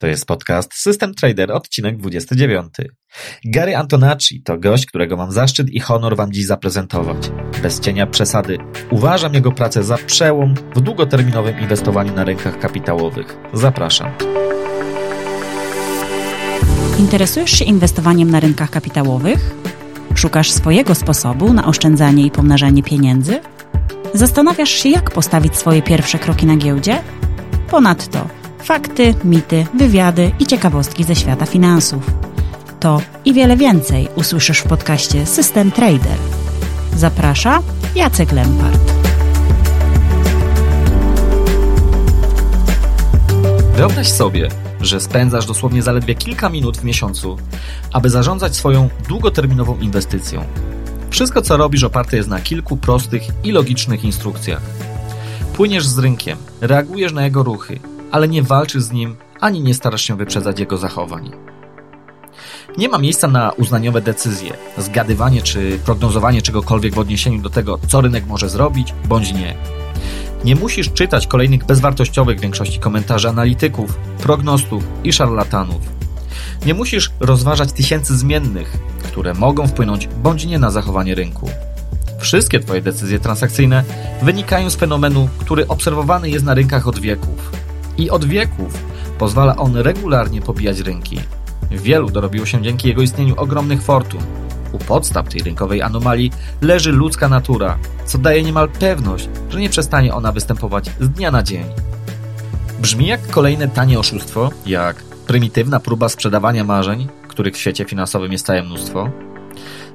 To jest podcast System Trader, odcinek 29. Gary Antonacci to gość, którego mam zaszczyt i honor Wam dziś zaprezentować. Bez cienia przesady, uważam jego pracę za przełom w długoterminowym inwestowaniu na rynkach kapitałowych. Zapraszam. Interesujesz się inwestowaniem na rynkach kapitałowych? Szukasz swojego sposobu na oszczędzanie i pomnażanie pieniędzy? Zastanawiasz się, jak postawić swoje pierwsze kroki na giełdzie? Ponadto fakty, mity, wywiady i ciekawostki ze świata finansów. To i wiele więcej usłyszysz w podcaście System Trader. Zaprasza Jacek Lempart. Wyobraź sobie, że spędzasz dosłownie zaledwie kilka minut w miesiącu, aby zarządzać swoją długoterminową inwestycją. Wszystko, co robisz, oparte jest na kilku prostych i logicznych instrukcjach. Płyniesz z rynkiem, reagujesz na jego ruchy, ale nie walczysz z nim ani nie starasz się wyprzedzać jego zachowań. Nie ma miejsca na uznaniowe decyzje, zgadywanie czy prognozowanie czegokolwiek w odniesieniu do tego, co rynek może zrobić bądź nie. Nie musisz czytać kolejnych bezwartościowych większości komentarzy analityków, prognostów i szarlatanów. Nie musisz rozważać tysięcy zmiennych, które mogą wpłynąć bądź nie na zachowanie rynku. Wszystkie Twoje decyzje transakcyjne wynikają z fenomenu, który obserwowany jest na rynkach od wieków i od wieków pozwala on regularnie pobijać rynki. Wielu dorobiło się dzięki jego istnieniu ogromnych fortun. U podstaw tej rynkowej anomalii leży ludzka natura, co daje niemal pewność, że nie przestanie ona występować z dnia na dzień. Brzmi jak kolejne tanie oszustwo, jak prymitywna próba sprzedawania marzeń, których w świecie finansowym jest całe mnóstwo.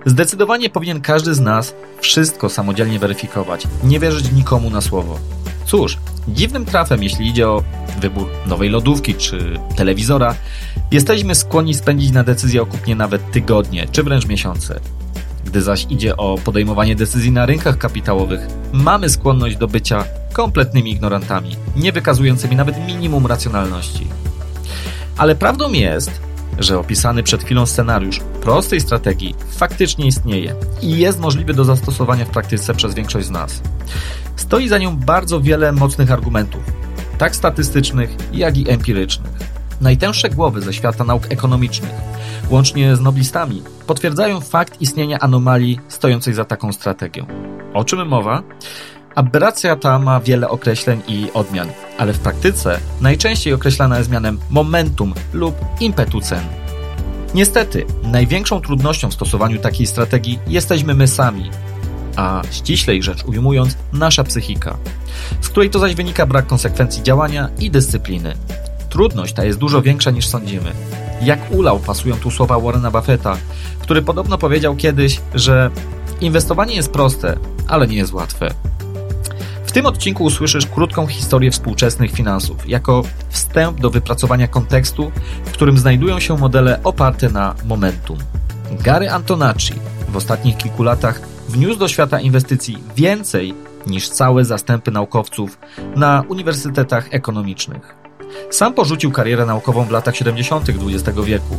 Zdecydowanie powinien każdy z nas wszystko samodzielnie weryfikować, nie wierzyć nikomu na słowo. Cóż, dziwnym trafem, jeśli idzie o wybór nowej lodówki czy telewizora, jesteśmy skłonni spędzić na decyzję o kupnie nawet tygodnie czy wręcz miesiące. Gdy zaś idzie o podejmowanie decyzji na rynkach kapitałowych, mamy skłonność do bycia kompletnymi ignorantami, nie wykazującymi nawet minimum racjonalności. Ale prawdą jest, że opisany przed chwilą scenariusz prostej strategii faktycznie istnieje i jest możliwy do zastosowania w praktyce przez większość z nas. Stoi za nią bardzo wiele mocnych argumentów, tak statystycznych, jak i empirycznych. Najtęższe głowy ze świata nauk ekonomicznych, łącznie z noblistami, potwierdzają fakt istnienia anomalii stojącej za taką strategią. O czym mowa? Aberracja ta ma wiele określeń i odmian, ale w praktyce najczęściej określana jest mianem momentum lub impetu cen. Niestety, największą trudnością w stosowaniu takiej strategii jesteśmy my sami, a ściślej rzecz ujmując, nasza psychika, z której to zaś wynika brak konsekwencji działania i dyscypliny. Trudność ta jest dużo większa niż sądzimy. Jak ulał pasują tu słowa Warrena Buffetta, który podobno powiedział kiedyś, że inwestowanie jest proste, ale nie jest łatwe. W tym odcinku usłyszysz krótką historię współczesnych finansów, jako wstęp do wypracowania kontekstu, w którym znajdują się modele oparte na momentum. Gary Antonacci w ostatnich kilku latach wniósł do świata inwestycji więcej niż całe zastępy naukowców na uniwersytetach ekonomicznych. Sam porzucił karierę naukową w latach 70. XX wieku,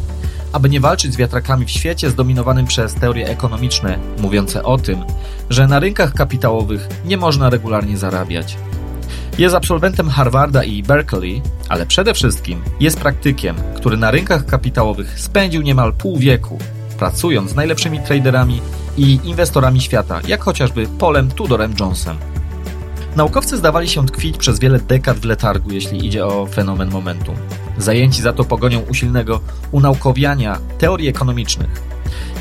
aby nie walczyć z wiatrakami w świecie zdominowanym przez teorie ekonomiczne, mówiące o tym, że na rynkach kapitałowych nie można regularnie zarabiać. Jest absolwentem Harvarda i Berkeley, ale przede wszystkim jest praktykiem, który na rynkach kapitałowych spędził niemal pół wieku, pracując z najlepszymi traderami i inwestorami świata, jak chociażby Polem Tudorem Jonesem. Naukowcy zdawali się tkwić przez wiele dekad w letargu, jeśli idzie o fenomen momentum. Zajęci za to pogonią usilnego unaukowiania teorii ekonomicznych.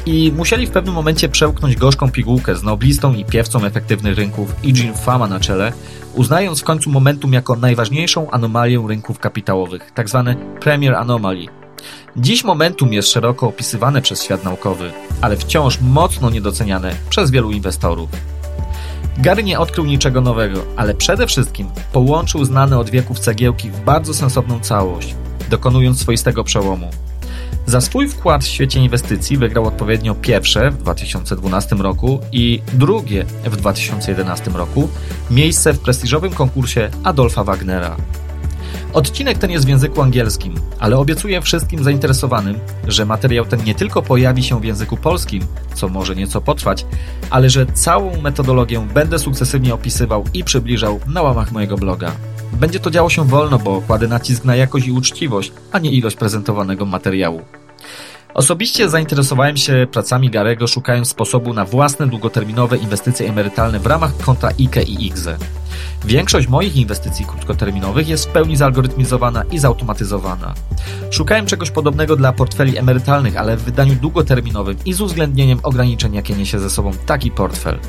I musieli w pewnym momencie przełknąć gorzką pigułkę z noblistą i piewcą efektywnych rynków Eugene Fama na czele, uznając w końcu momentum jako najważniejszą anomalię rynków kapitałowych, tzw. Tak premier anomaly, Dziś momentum jest szeroko opisywane przez świat naukowy, ale wciąż mocno niedoceniane przez wielu inwestorów. Gary nie odkrył niczego nowego, ale przede wszystkim połączył znane od wieków cegiełki w bardzo sensowną całość, dokonując swoistego przełomu. Za swój wkład w świecie inwestycji wygrał odpowiednio pierwsze w 2012 roku i drugie w 2011 roku miejsce w prestiżowym konkursie Adolfa Wagnera. Odcinek ten jest w języku angielskim, ale obiecuję wszystkim zainteresowanym, że materiał ten nie tylko pojawi się w języku polskim, co może nieco potrwać, ale że całą metodologię będę sukcesywnie opisywał i przybliżał na łamach mojego bloga. Będzie to działo się wolno, bo kładę nacisk na jakość i uczciwość, a nie ilość prezentowanego materiału. Osobiście zainteresowałem się pracami Garego, szukając sposobu na własne długoterminowe inwestycje emerytalne w ramach konta IKE i IGZE. Większość moich inwestycji krótkoterminowych jest w pełni zalgorytmizowana i zautomatyzowana. Szukałem czegoś podobnego dla portfeli emerytalnych, ale w wydaniu długoterminowym i z uwzględnieniem ograniczeń, jakie niesie ze sobą taki portfel.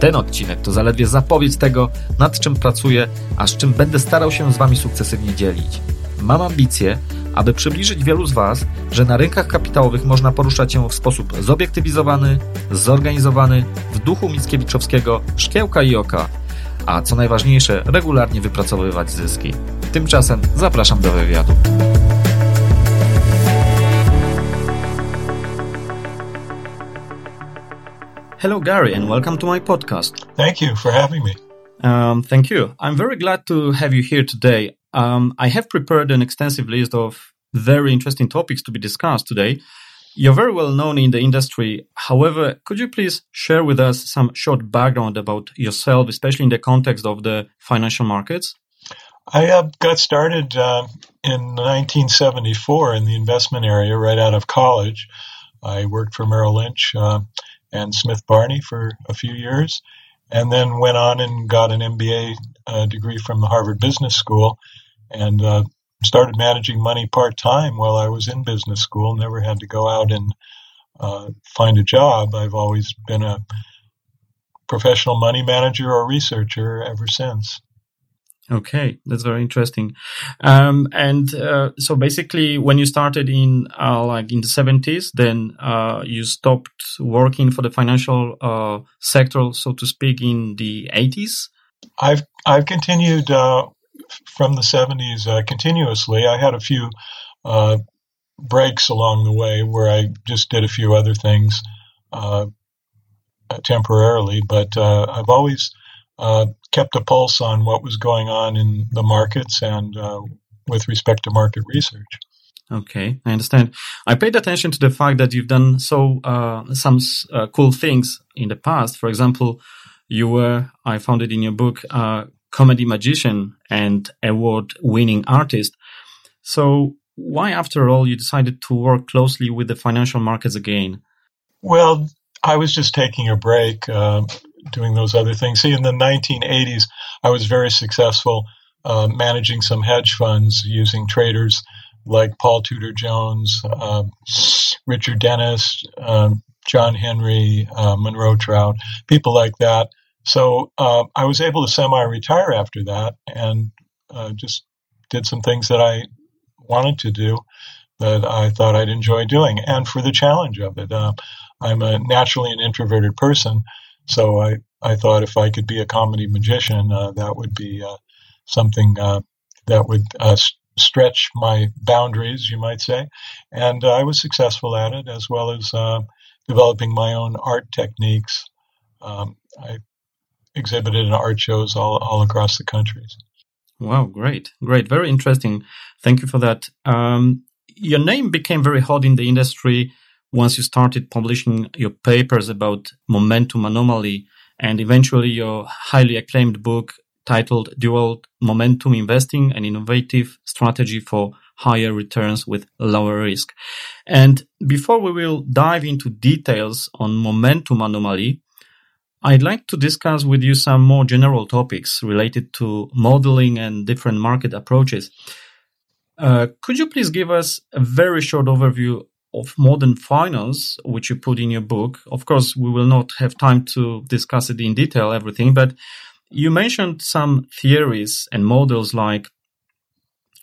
Ten odcinek to zaledwie zapowiedź tego, nad czym pracuję, a z czym będę starał się z Wami sukcesywnie dzielić. Mam ambicje, aby przybliżyć wielu z Was, że na rynkach kapitałowych można poruszać się w sposób zobiektywizowany, zorganizowany, w duchu Mickiewiczowskiego, szkiełka i oka, a co najważniejsze, regularnie wypracowywać zyski. Tymczasem zapraszam do wywiadu. Hello, Gary, and welcome to my podcast. Thank you for having me. Um, thank you. I'm very glad to have you here today. Um, I have prepared an extensive list of very interesting topics to be discussed today. You're very well known in the industry. However, could you please share with us some short background about yourself, especially in the context of the financial markets? I uh, got started uh, in 1974 in the investment area right out of college. I worked for Merrill Lynch uh, and Smith Barney for a few years, and then went on and got an MBA uh, degree from the Harvard Business School and uh, started managing money part time while I was in business school. Never had to go out and uh, find a job. I've always been a professional money manager or researcher ever since. Okay, that's very interesting. Um, and uh, so basically, when you started in uh, like in the seventies, then uh, you stopped working for the financial uh, sector, so to speak, in the eighties. I've I've continued uh, from the 70s uh, continuously. I had a few uh, breaks along the way where I just did a few other things uh, temporarily, but uh, I've always uh, kept a pulse on what was going on in the markets and uh, with respect to market research. Okay, I understand. I paid attention to the fact that you've done so some cool things in the past. For example, you were, I found it in your book, comedy magician and award winning artist. So, why, after all, you decided to work closely with the financial markets again? Well, I was just taking a break, uh, doing those other things. See, in the 1980s, I was very successful uh, managing some hedge funds using traders like Paul Tudor Jones, uh, Richard Dennis, um, John Henry, uh, Monroe Trout, people like that so uh, I was able to semi-retire after that, and uh, just did some things that I wanted to do that I thought I'd enjoy doing, and for the challenge of it. Uh, I'm a naturally an introverted person, so I I thought if I could be a comedy magician, uh, that would be uh, something uh, that would stretch my boundaries, you might say, and I was successful at it as well as developing my own art techniques. Um, I exhibited in art shows all, all across the country. Wow, great, great, very interesting. Thank you for that. Um, your name became very hot in the industry once you started publishing your papers about momentum anomaly and eventually your highly acclaimed book titled Dual Momentum Investing an Innovative Strategy for Higher Returns with Lower Risk. And before we will dive into details on momentum anomaly, I'd like to discuss with you some more general topics related to modeling and different market approaches. Uh, could you please give us a very short overview of modern finance, which you put in your book? Of course, we will not have time to discuss it in detail, everything, but you mentioned some theories and models like,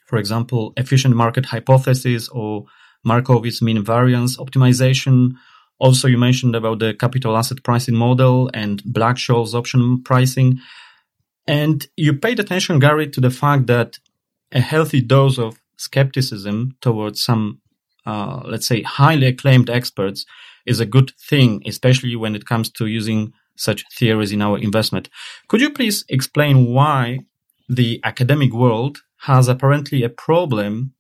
for example, efficient market hypothesis or Markowitz mean variance optimization also, you mentioned about the capital asset pricing model and Black Scholes option pricing. And you paid attention, Gary, to the fact that a healthy dose of skepticism towards some, uh, let's say, highly acclaimed experts is a good thing, especially when it comes to using such theories in our investment. Could you please explain why the academic world has apparently a problem?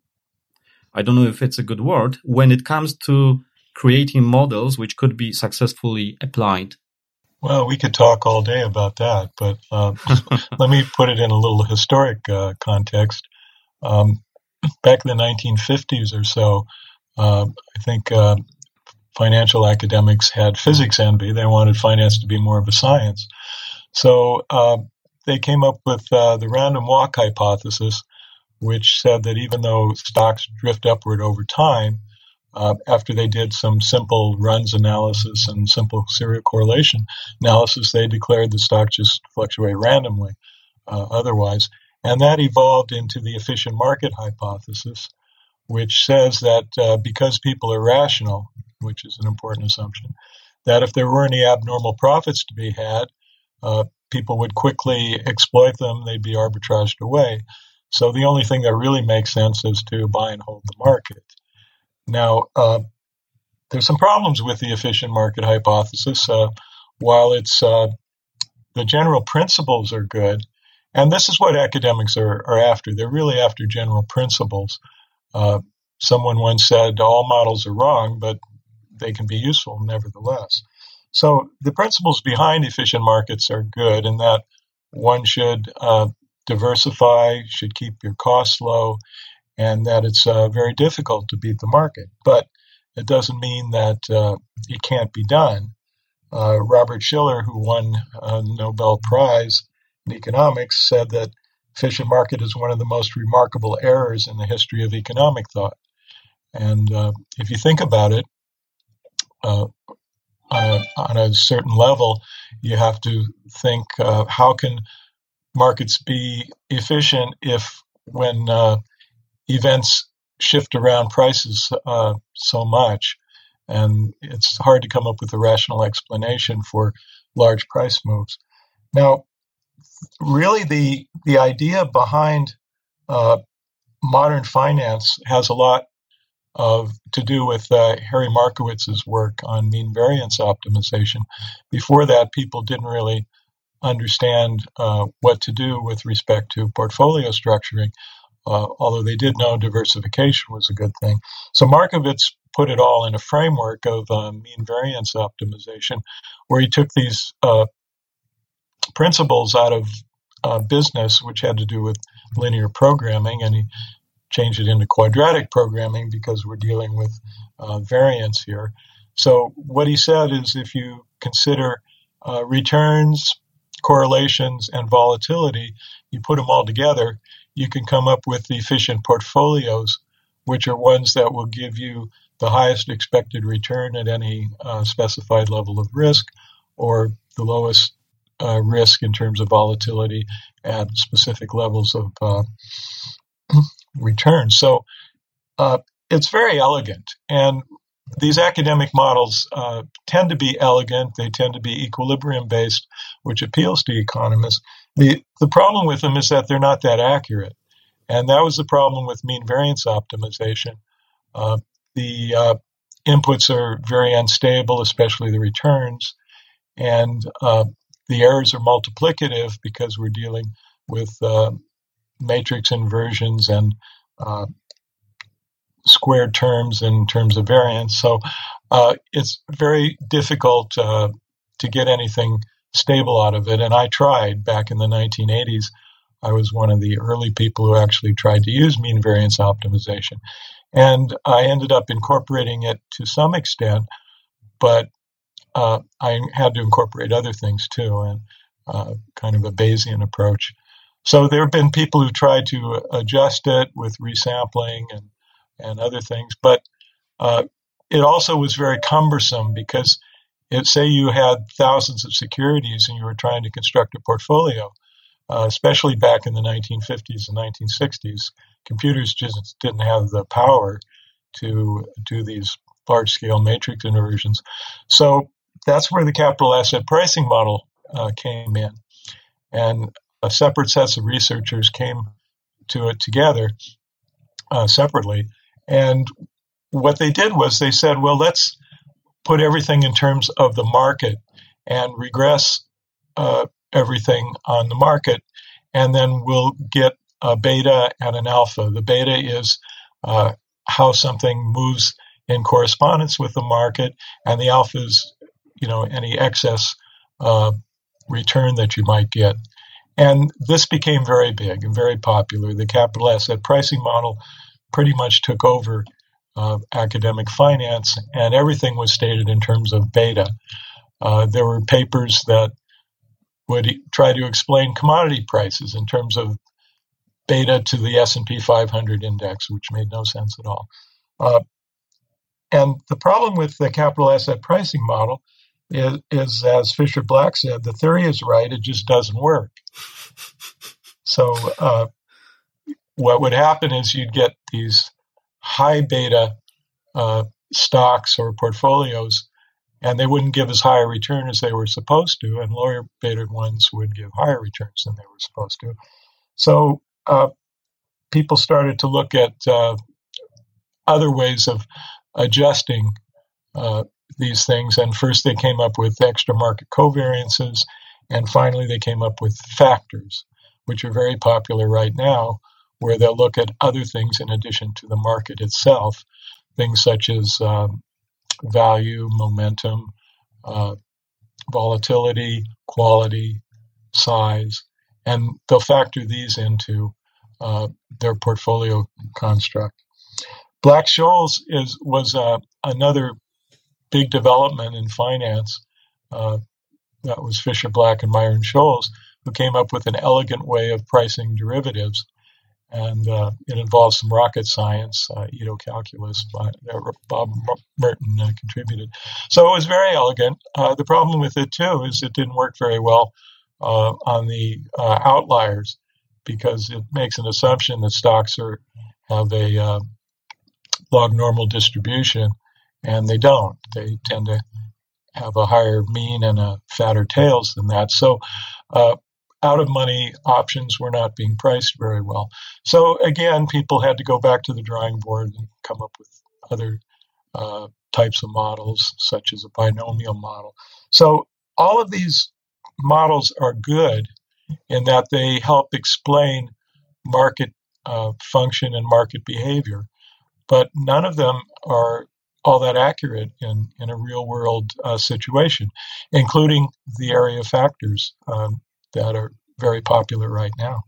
I don't know if it's a good word when it comes to creating models which could be successfully applied? Well, we could talk all day about that, but uh, let me put it in a little historic uh, context. Um, back in the 1950s or so, uh, I think uh, financial academics had physics envy. They wanted finance to be more of a science. So uh, they came up with uh, the random walk hypothesis, which said that even though stocks drift upward over time, uh, after they did some simple runs analysis and simple serial correlation analysis, they declared the stock just fluctuate randomly uh, otherwise. And that evolved into the efficient market hypothesis, which says that uh, because people are rational, which is an important assumption, that if there were any abnormal profits to be had, uh, people would quickly exploit them, they'd be arbitraged away. So the only thing that really makes sense is to buy and hold the market. Now, uh, there's some problems with the efficient market hypothesis. Uh, while it's uh, the general principles are good, and this is what academics are, are after. They're really after general principles. Uh, someone once said all models are wrong, but they can be useful nevertheless. So the principles behind efficient markets are good in that one should uh, diversify, should keep your costs low, and that it's uh, very difficult to beat the market. But it doesn't mean that uh, it can't be done. Uh, Robert Shiller, who won a Nobel Prize in economics, said that efficient market is one of the most remarkable errors in the history of economic thought. And uh, if you think about it, uh, on a, on a, certain level, you have to think uh, how can markets be efficient if when events shift around prices uh, so much, and it's hard to come up with a rational explanation for large price moves. Now, really, the the idea behind uh, modern finance has a lot of to do with uh, Harry Markowitz's work on mean variance optimization. Before that, people didn't really understand uh, what to do with respect to portfolio structuring uh, although they did know diversification was a good thing. So Markowitz put it all in a framework of uh, mean variance optimization, where he took these uh, principles out of uh, business, which had to do with linear programming, and he changed it into quadratic programming because we're dealing with uh, variance here. So what he said is if you consider uh, returns, correlations, and volatility, you put them all together, you can come up with efficient portfolios, which are ones that will give you the highest expected return at any uh, specified level of risk or the lowest uh, risk in terms of volatility at specific levels of uh, return. So uh, it's very elegant. And these academic models uh, tend to be elegant, they tend to be equilibrium based, which appeals to economists. The, the problem with them is that they're not that accurate. And that was the problem with mean variance optimization. Uh, the uh, inputs are very unstable, especially the returns. And uh, the errors are multiplicative because we're dealing with uh, matrix inversions and uh, squared terms in terms of variance. So uh, it's very difficult to get anything stable out of it. And I tried back in the 1980s. I was one of the early people who actually tried to use mean variance optimization. And I ended up incorporating it to some extent, but uh, I had to incorporate other things too, and uh, kind of a Bayesian approach. So there have been people who tried to adjust it with resampling and, and other things, but uh, it also was very cumbersome because say you had thousands of securities and you were trying to construct a portfolio, uh, especially back in the 1950s and 1960s, computers just didn't have the power to do these large scale matrix inversions. So that's where the capital asset pricing model uh, came in. And a separate sets of researchers came to it together uh, separately. And what they did was they said, well, let's put everything in terms of the market and regress uh, everything on the market, and then we'll get a beta and an alpha. The beta is uh, how something moves in correspondence with the market, and the alpha is, you know, any excess uh, return that you might get. And this became very big and very popular. The capital asset pricing model pretty much took over uh, academic finance, and everything was stated in terms of beta. Uh, there were papers that would try to explain commodity prices in terms of beta to the S&P 500 index, which made no sense at all. Uh, and the problem with the capital asset pricing model is, is, as Fisher Black said, the theory is right, it just doesn't work. So, uh, what would happen is you'd get these high beta uh, stocks or portfolios, and they wouldn't give as high a return as they were supposed to, and lower beta ones would give higher returns than they were supposed to. So, uh, people started to look at uh, other ways of adjusting uh, these things. And first, they came up with extra market covariances, and finally, they came up with factors, which are very popular right now, where they'll look at other things in addition to the market itself, things such as um, value, momentum, uh, volatility, quality, size, and they'll factor these into uh, their portfolio construct. Black Scholes is was uh, another big development in finance. Uh, that was Fisher Black and Myron Scholes, who came up with an elegant way of pricing derivatives. And uh, it involves some rocket science, uh, Ito calculus. By, uh, Bob Merton uh, contributed. So it was very elegant. Uh, the problem with it, too, is it didn't work very well uh, on the outliers because it makes an assumption that stocks are have a log normal distribution, and they don't. They tend to have a higher mean and a fatter tails than that. So, out of money options were not being priced very well. So, again, people had to go back to the drawing board and come up with other uh, types of models, such as a binomial model. So, all of these models are good in that they help explain market uh, function and market behavior but none of them are all that accurate in, in a real world uh, situation, including the area factors um, that are very popular right now.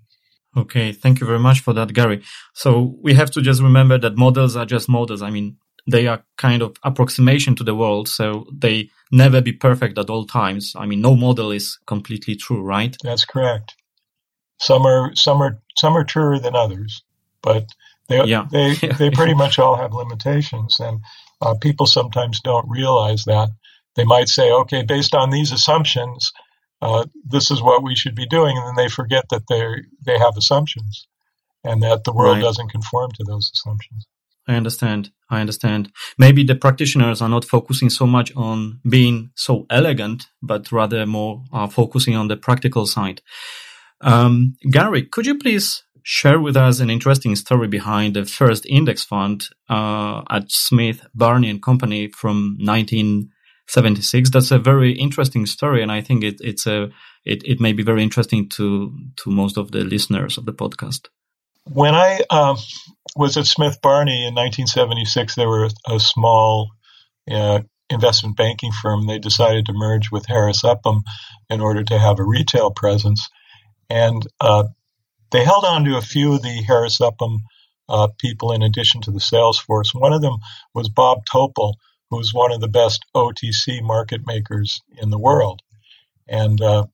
Okay, thank you very much for that, Gary. So we have to just remember that models are just models. I mean, they are kind of approximation to the world, so they never be perfect at all times. I mean, no model is completely true, right? That's correct. Some are some are some are truer than others, but they yeah. they they pretty much all have limitations, and uh, people sometimes don't realize that. They might say, "Okay, based on these assumptions, uh, this is what we should be doing," and then they forget that they they have assumptions, and that the world right. doesn't conform to those assumptions. I understand. I understand. Maybe the practitioners are not focusing so much on being so elegant, but rather more uh, focusing on the practical side. Um, Gary, could you please share with us an interesting story behind the first index fund uh, at Smith, Barney and Company from 1976. That's a very interesting story, and I think it, it's a it, it may be very interesting to to most of the listeners of the podcast. When I um, was at Smith Barney in 1976, there were a, a small uh, investment banking firm. They decided to merge with Harris Upham in order to have a retail presence. And uh, they held on to a few of the Harris Upham uh, people in addition to the sales force. One of them was Bob Topol, who was one of the best OTC market makers in the world. And uh,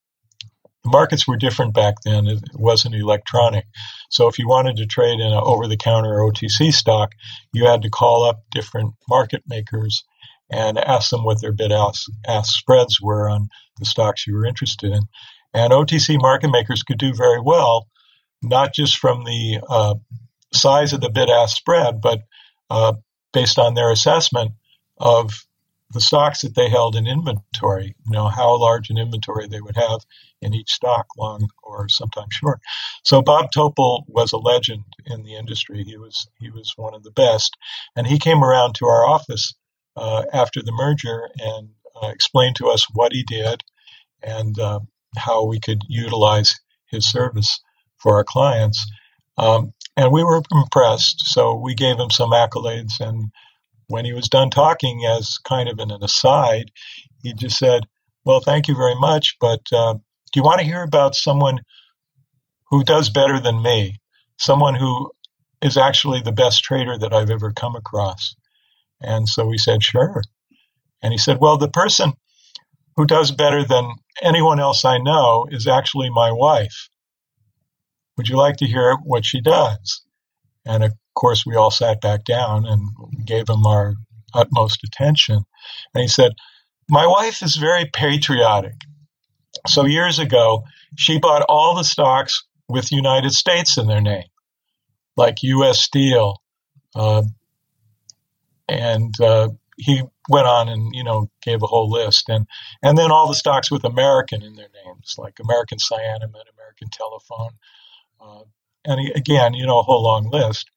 the markets were different back then. It wasn't electronic. So if you wanted to trade in an over the counter OTC stock, you had to call up different market makers and ask them what their bid ask, ask spreads were on the stocks you were interested in. And OTC market makers could do very well not just from the uh, size of the bid ask spread, but uh, based on their assessment of the stocks that they held in inventory, you know, how large an inventory they would have in each stock, long or sometimes short. So Bob Topol was a legend in the industry. He was he was one of the best, and he came around to our office uh, after the merger and uh, explained to us what he did and uh, how we could utilize his service for our clients. Um, and we were impressed. So we gave him some accolades. And when he was done talking, as kind of an aside, he just said, Well, thank you very much, but uh, do you want to hear about someone who does better than me? Someone who is actually the best trader that I've ever come across. And so we said, sure. And he said, well, the person who does better than anyone else I know is actually my wife. Would you like to hear what she does? And of course, we all sat back down and gave him our utmost attention. And he said, My wife is very patriotic. So years ago, she bought all the stocks with United States in their name, like U.S. Steel. Uh, and uh, he went on and you know gave a whole list and and then all the stocks with American in their names like American Cyanamid, American Telephone, uh, and he, again you know a whole long list.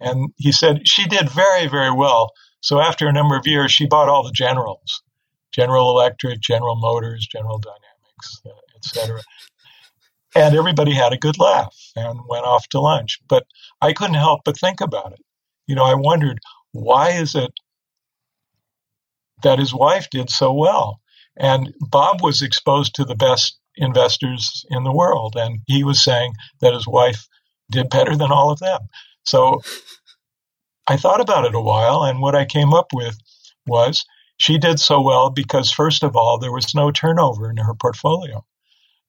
And he said she did very very well. So after a number of years, she bought all the generals, General Electric, General Motors, General Dynamics, uh, etc. And everybody had a good laugh and went off to lunch. But I couldn't help but think about it. You know, I wondered why is it that his wife did so well. And Bob was exposed to the best investors in the world, and he was saying that his wife did better than all of them. So I thought about it a while, and what I came up with was she did so well because, first of all, there was no turnover in her portfolio.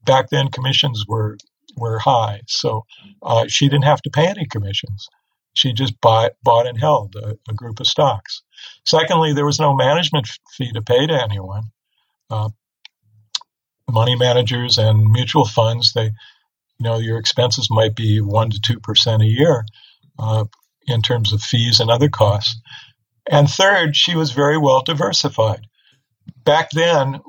Back then, commissions were were high, so uh, she didn't have to pay any commissions. She just bought, bought and held a, a, group of stocks. Secondly, there was no management fee to pay to anyone. Uh, money managers and mutual funds, they, you know, your expenses might be one to two percent a year uh, in terms of fees and other costs. And third, she was very well diversified. Back then,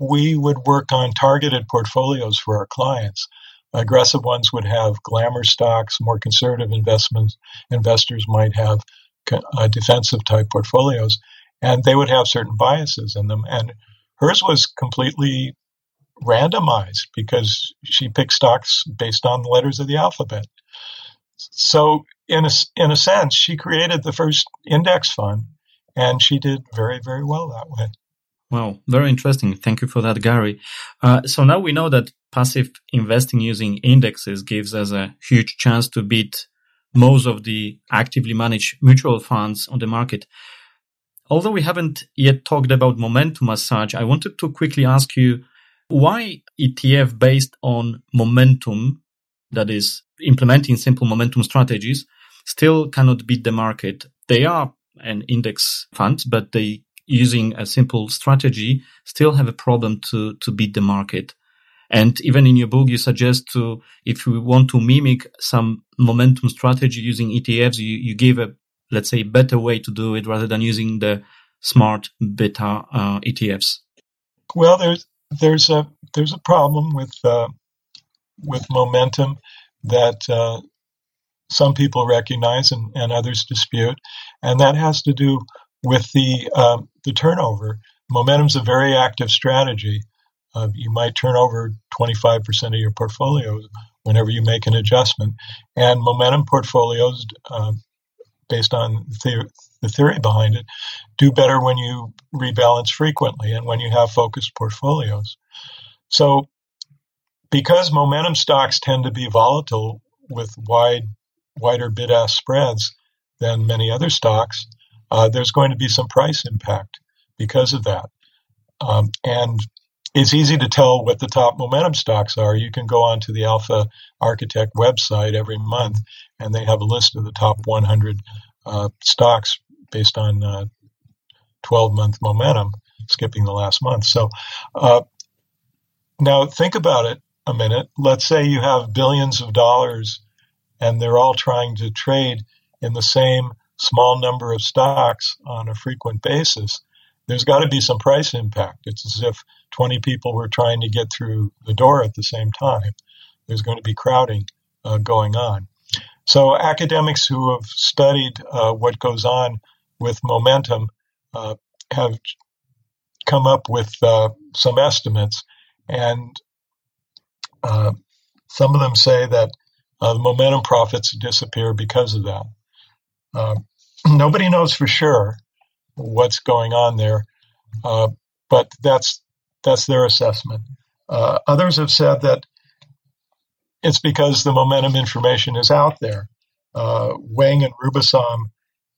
we would work on targeted portfolios for our clients. Aggressive ones would have glamour stocks. More conservative investments investors might have uh, defensive type portfolios, and they would have certain biases in them. And hers was completely randomized because she picked stocks based on the letters of the alphabet. So, in a, in a sense, she created the first index fund, and she did very, very well that way. Wow, very interesting. Thank you for that, Gary. Uh, so now we know that passive investing using indexes gives us a huge chance to beat most of the actively managed mutual funds on the market. Although we haven't yet talked about momentum as such, I wanted to quickly ask you why ETF based on momentum, that is implementing simple momentum strategies, still cannot beat the market. They are an index fund, but they using a simple strategy still have a problem to, to beat the market. And even in your book, you suggest to, if you want to mimic some momentum strategy using ETFs, you, you give a, let's say, better way to do it rather than using the smart beta uh, ETFs. Well, there's, there's a, there's a problem with, uh, with momentum that, uh, some people recognize and, and others dispute. And that has to do with the um, the turnover. Momentum's a very active strategy. Uh, you might turn over 25% of your portfolio whenever you make an adjustment. And momentum portfolios, uh, based on the, the theory behind it, do better when you rebalance frequently and when you have focused portfolios. So, because momentum stocks tend to be volatile with wide, wider bid-ask spreads than many other stocks, uh, there's going to be some price impact because of that. Um, and it's easy to tell what the top momentum stocks are. You can go onto the Alpha Architect website every month, and they have a list of the top 100 uh, stocks based on uh, 12 month momentum, skipping the last month. So uh, now think about it a minute. Let's say you have billions of dollars and they're all trying to trade in the same small number of stocks on a frequent basis, there's got to be some price impact. It's as if 20 people were trying to get through the door at the same time. There's going to be crowding uh, going on. So, academics who have studied uh, what goes on with momentum uh, have come up with uh, some estimates, and uh, some of them say that uh, the momentum profits disappear because of that. Uh, nobody knows for sure what's going on there, uh, but that's that's their assessment. Uh, others have said that it's because the momentum information is out there. Uh, Hwang and Rubesam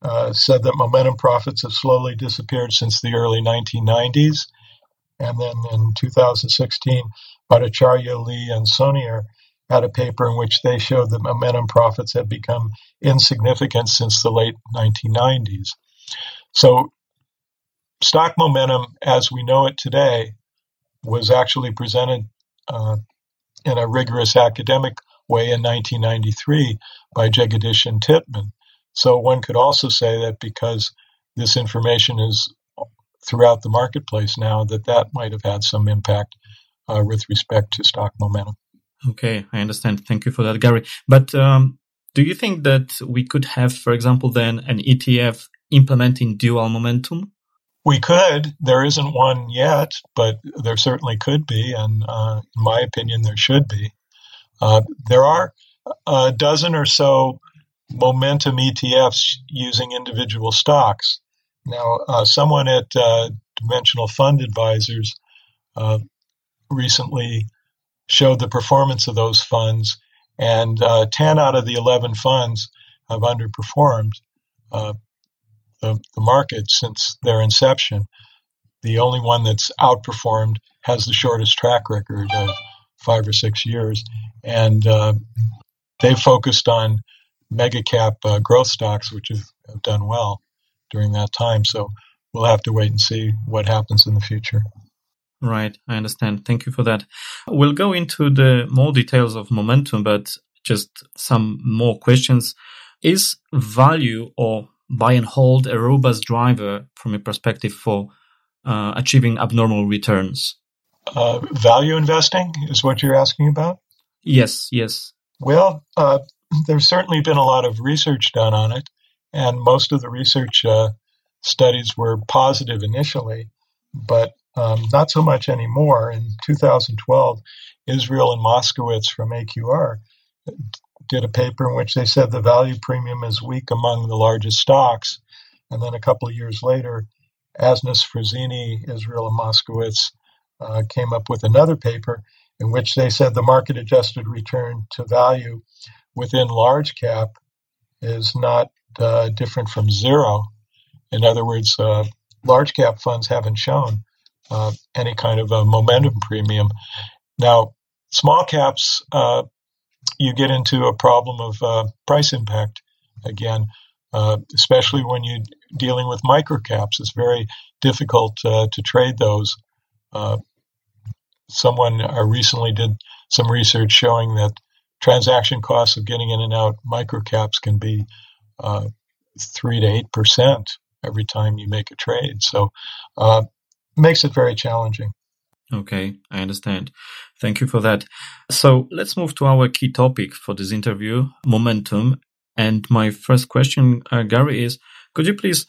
uh, said that momentum profits have slowly disappeared since the early 1990s. And then in 2016, Bhattacharya, Li, and Sonaer had a paper in which they showed that momentum profits had become insignificant since the late 1990s. So, stock momentum as we know it today was actually presented uh, in a rigorous academic way in 1993 by Jegadeesh and Titman. So, one could also say that because this information is throughout the marketplace now, that that might have had some impact uh, with respect to stock momentum. Okay, I understand. Thank you for that, Gary. But um, do you think that we could have, for example, then an ETF implementing dual momentum? We could. There isn't one yet, but there certainly could be, and uh, in my opinion, there should be. Uh, there are a dozen or so momentum ETFs using individual stocks. Now, uh, someone at uh, Dimensional Fund Advisors uh, recently showed the performance of those funds, and uh, 10 out of the 11 funds have underperformed uh, the, the market since their inception. The only one that's outperformed has the shortest track record of five or six years, and uh, they've focused on mega cap uh, growth stocks, which have, have done well during that time. So we'll have to wait and see what happens in the future. Right, I understand. Thank you for that. We'll go into the more details of momentum, but just some more questions. Is value or buy and hold a robust driver from a perspective for uh, achieving abnormal returns? Uh, value investing is what you're asking about? Yes, yes. Well, uh, there's certainly been a lot of research done on it, and most of the research uh, studies were positive initially, but um, not so much anymore. In 2012, Israel and Moskowitz from AQR did a paper in which they said the value premium is weak among the largest stocks. And then a couple of years later, Asness Frazzini, Israel and Moskowitz uh, came up with another paper in which they said the market adjusted return to value within large cap is not uh, different from zero. In other words, uh, large cap funds haven't shown uh, any kind of a momentum premium. Now, small caps, uh, you get into a problem of uh, price impact again, uh, especially when you're dealing with micro caps. It's very difficult uh, to trade those. Uh, someone recently did some research showing that transaction costs of getting in and out micro caps can be three to eight percent every time you make a trade. So makes it very challenging. Okay, I understand. Thank you for that. So let's move to our key topic for this interview momentum. And my first question, uh, Gary, is could you please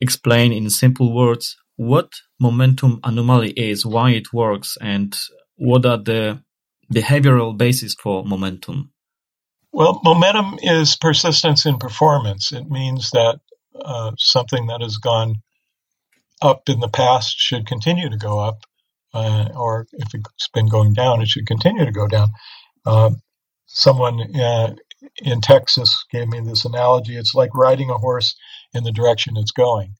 explain in simple words what momentum anomaly is, why it works, and what are the behavioral basis for momentum? Well, momentum is persistence in performance. It means that uh, something that has gone up in the past should continue to go up, uh, or if it's been going down, it should continue to go down. Uh, someone uh, in Texas gave me this analogy. It's like riding a horse in the direction it's going,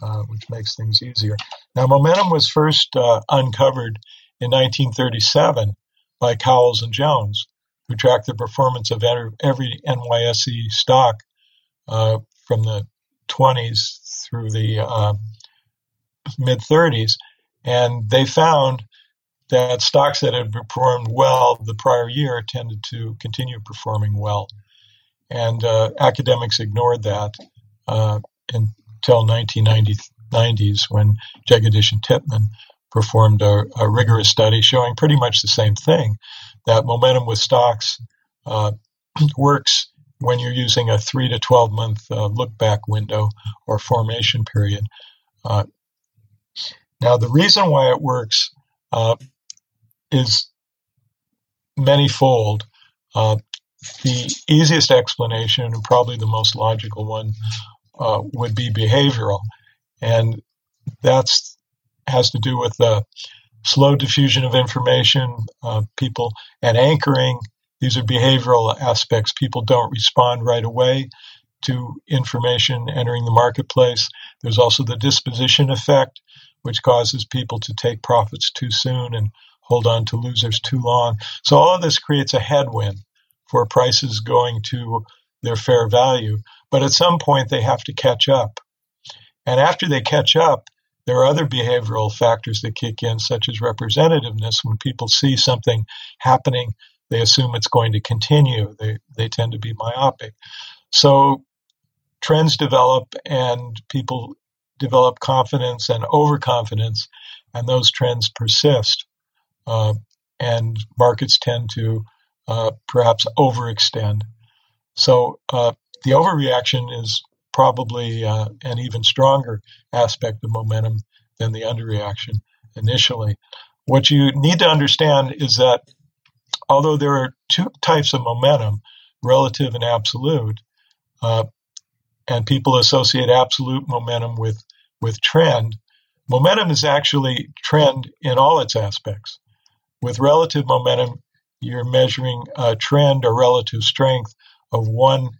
uh, which makes things easier. Now, momentum was first uh, uncovered in 1937 by Cowles and Jones, who tracked the performance of every NYSE stock uh, from the 20s through the mid 30s, and they found that stocks that had performed well the prior year tended to continue performing well. And uh, academics ignored that uh, until 1990s when Jegadeesh and Titman performed a, a, rigorous study showing pretty much the same thing that momentum with stocks uh, works when you're using a 3 to 12 month uh, look back window or formation period. Uh, now, the reason why it works uh, is manyfold. Uh, the easiest explanation, and probably the most logical one, uh, would be behavioral, and that's has to do with the slow diffusion of information, uh, people, and anchoring. These are behavioral aspects. People don't respond right away to information entering the marketplace. There's also the disposition effect, which causes people to take profits too soon and hold on to losers too long. So all of this creates a headwind for prices going to their fair value. But at some point, they have to catch up. And after they catch up, there are other behavioral factors that kick in, such as representativeness. When people see something happening, they assume it's going to continue. They, they tend to be myopic. So trends develop and people develop confidence and overconfidence, and those trends persist. Uh, and markets tend to uh, perhaps overextend. So uh, the overreaction is probably uh, an even stronger aspect of momentum than the underreaction initially. What you need to understand is that although there are two types of momentum, relative and absolute, uh, and people associate absolute momentum with, with trend, momentum is actually trend in all its aspects. With relative momentum, you're measuring a trend or relative strength of one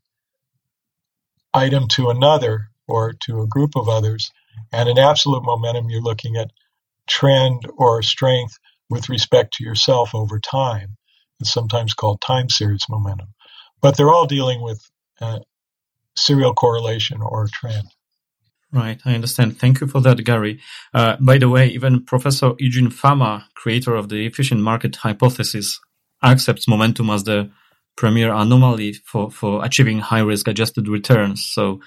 item to another or to a group of others. And in absolute momentum, you're looking at trend or strength with respect to yourself over time. It's sometimes called time series momentum. But they're all dealing with uh, serial correlation or trend. Right, I understand. Thank you for that, Gary. Uh, by the way, even Professor Eugene Fama, creator of the efficient market hypothesis, accepts momentum as the premier anomaly for, for achieving high risk adjusted returns. So,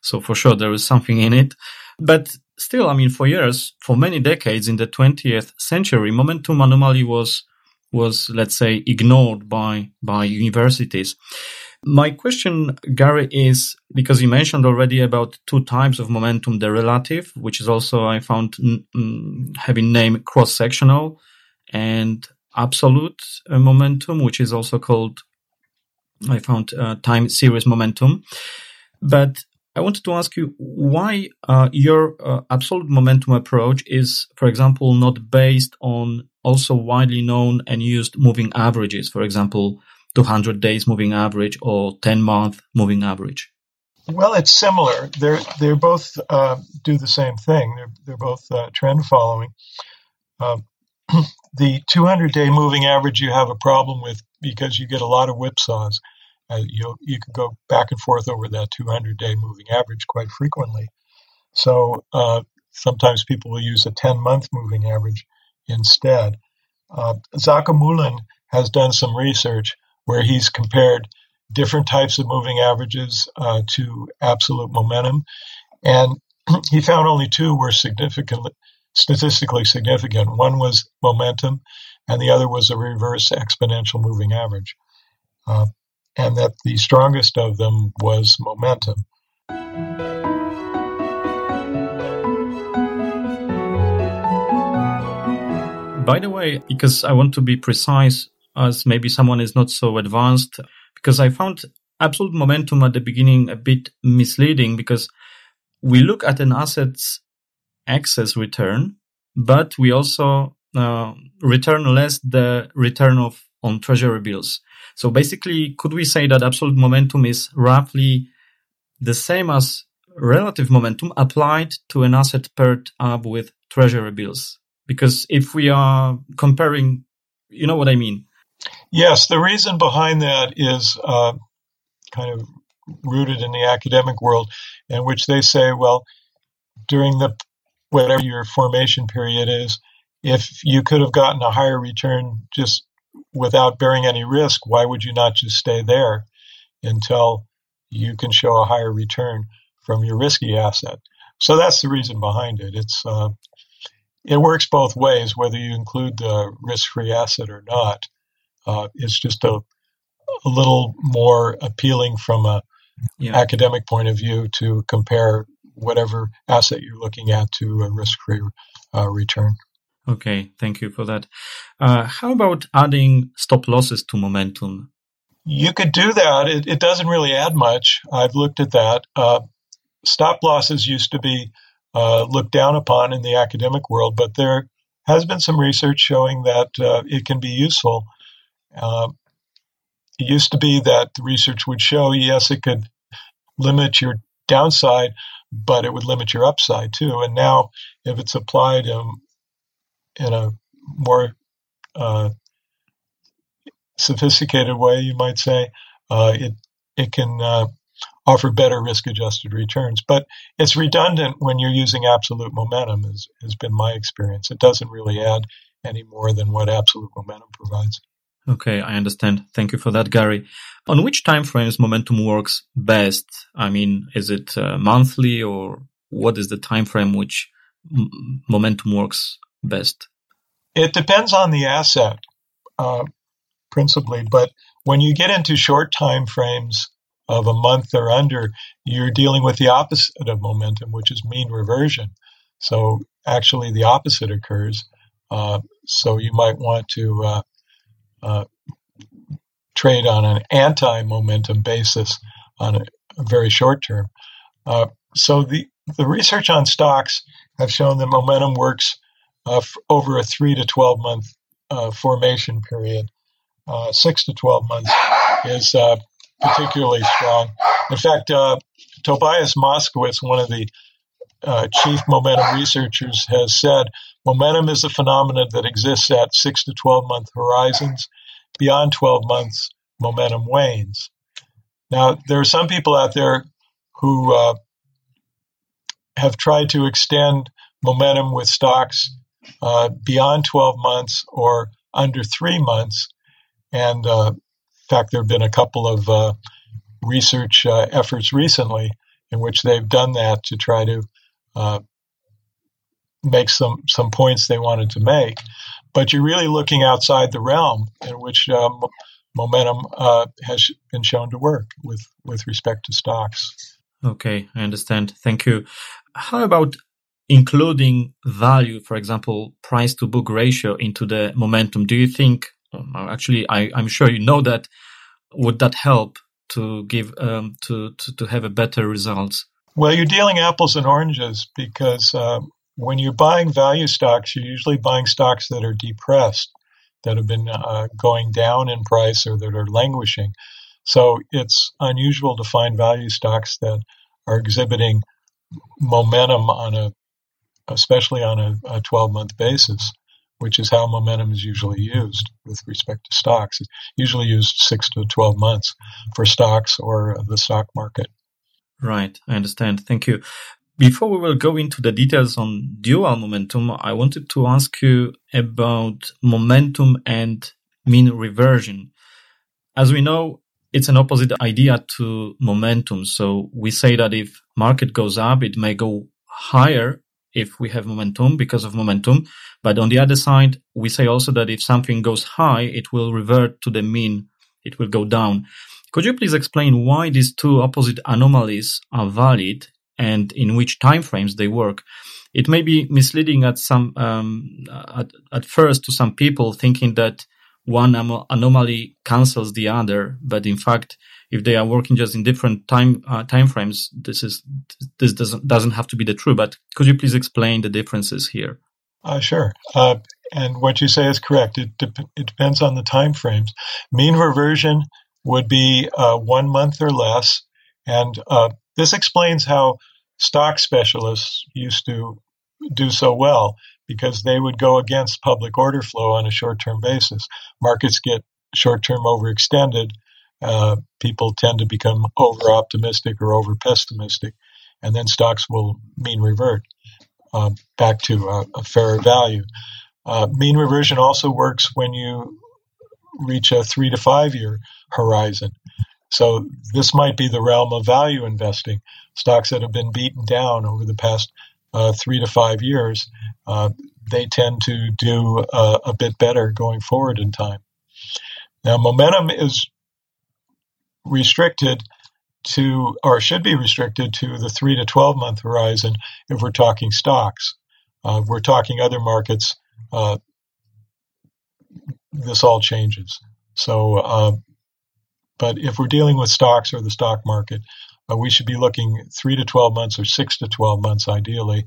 so for sure there is something in it. But still, I mean, for years, for many decades in the 20th century, momentum anomaly was, was, let's say, ignored by, by universities. My question, Gary, is because you mentioned already about two types of momentum, the relative, which is also, I found, having name cross sectional and absolute uh, momentum, which is also called, I found, uh, time series momentum. But I wanted to ask you why uh, your uh, absolute momentum approach is, for example, not based on also widely known and used moving averages, for example, 200 days moving average or 10 month moving average. Well, it's similar. They're they're both uh, do the same thing. They're they're both uh, trend following. Um, the 200 day moving average you have a problem with because you get a lot of whipsaws. Uh, you you can go back and forth over that 200 day moving average quite frequently. So uh, sometimes people will use a 10 month moving average instead. Uh, Mullen has done some research where he's compared different types of moving averages uh, to absolute momentum, and he found only two were significantly statistically significant. One was momentum, and the other was a reverse exponential moving average. Uh, and that the strongest of them was momentum. By the way, because I want to be precise, as maybe someone is not so advanced, because I found absolute momentum at the beginning a bit misleading because we look at an asset's excess return, but we also uh, return less the return of on treasury bills. So basically, could we say that absolute momentum is roughly the same as relative momentum applied to an asset paired up with treasury bills? Because if we are comparing, you know what I mean? Yes, the reason behind that is uh, kind of rooted in the academic world, in which they say, well, during the whatever your formation period is, if you could have gotten a higher return just without bearing any risk, why would you not just stay there until you can show a higher return from your risky asset? So that's the reason behind it. It's uh, it works both ways, whether you include the risk-free asset or not. Uh, it's just a, a little more appealing from a yeah. academic point of view to compare whatever asset you're looking at to a risk-free uh, return. Okay, thank you for that. Uh, how about adding stop losses to momentum? You could do that. It, it doesn't really add much. I've looked at that. Uh, stop losses used to be uh, looked down upon in the academic world, but they're has been some research showing that uh, it can be useful. Uh, it used to be that the research would show, yes, it could limit your downside, but it would limit your upside too. And now, if it's applied um, in a more uh, sophisticated way, you might say, uh, it it can uh, offer better risk-adjusted returns. But it's redundant when you're using absolute momentum. Has, has been my experience. It doesn't really add any more than what absolute momentum provides. Okay, I understand. Thank you for that, Gary. On which time frames momentum works best? I mean, is it uh, monthly or what is the time frame which m- momentum works best? It depends on the asset, uh, principally. But when you get into short time frames of a month or under, you're dealing with the opposite of momentum, which is mean reversion. So actually, the opposite occurs. Uh, so you might want to uh, trade on an anti-momentum basis on a, a very short term. Uh, so the the research on stocks have shown that momentum works uh, f- over a three to twelve month uh, formation period. Uh, six to twelve months is uh, particularly strong. In fact, Tobias Moskowitz, one of the chief momentum researchers, has said Momentum is a phenomenon that exists at six to 12 month horizons. Beyond 12 months, momentum wanes. Now, there are some people out there who uh, have tried to extend momentum with stocks uh, beyond 12 months or under three months. And uh, in fact, there have been a couple of uh, research uh, efforts recently in which they've done that to try to uh, make some some points they wanted to make, but you're really looking outside the realm in which um, momentum uh, has been shown to work with with respect to stocks. Okay, I understand. Thank you. How about including value, for example, price to book ratio into the momentum? Do you think? Actually, I, I'm sure you know that. Would that help to give um, to, to to have a better results? Well, you're dealing apples and oranges because uh, when you're buying value stocks, you're usually buying stocks that are depressed, that have been uh, going down in price or that are languishing. So it's unusual to find value stocks that are exhibiting momentum on a, especially on a, a 12 month basis, which is how momentum is usually used with respect to stocks. It's usually used six to 12 months for stocks or the stock market. Right, I understand. Thank you. Before we will go into the details on dual momentum, I wanted to ask you about momentum and mean reversion. As we know, it's an opposite idea to momentum. So we say that if market goes up, it may go higher if we have momentum because of momentum. But on the other side, we say also that if something goes high, it will revert to the mean. It will go down. Could you please explain why these two opposite anomalies are valid and in which timeframes they work. It may be misleading at some um, at, at first to some people, thinking that one anomaly cancels the other, but in fact, if they are working just in different time uh, time frames, this is this doesn't doesn't have to be the true. But could you please explain the differences here? Uh, sure. Uh, and what you say is correct. It, de- it depends on the time frames. Mean reversion would be uh, one month or less, and uh, this explains how stock specialists used to do so well because they would go against public order flow on a short term basis. Markets get short term overextended. Uh, people tend to become over optimistic or over pessimistic, and then stocks will mean revert uh, back to a, a fairer value. Uh, mean reversion also works when you reach a three to five year horizon. So this might be the realm of value investing. Stocks that have been beaten down over the past uh, three to five years, uh, they tend to do uh, a bit better going forward in time. Now, momentum is restricted to, or should be restricted to, the three to 12 month horizon if we're talking stocks. Uh, if we're talking other markets, uh, this all changes. So uh, but if we're dealing with stocks or the stock market, uh, we should be looking three to 12 months or six to 12 months, ideally,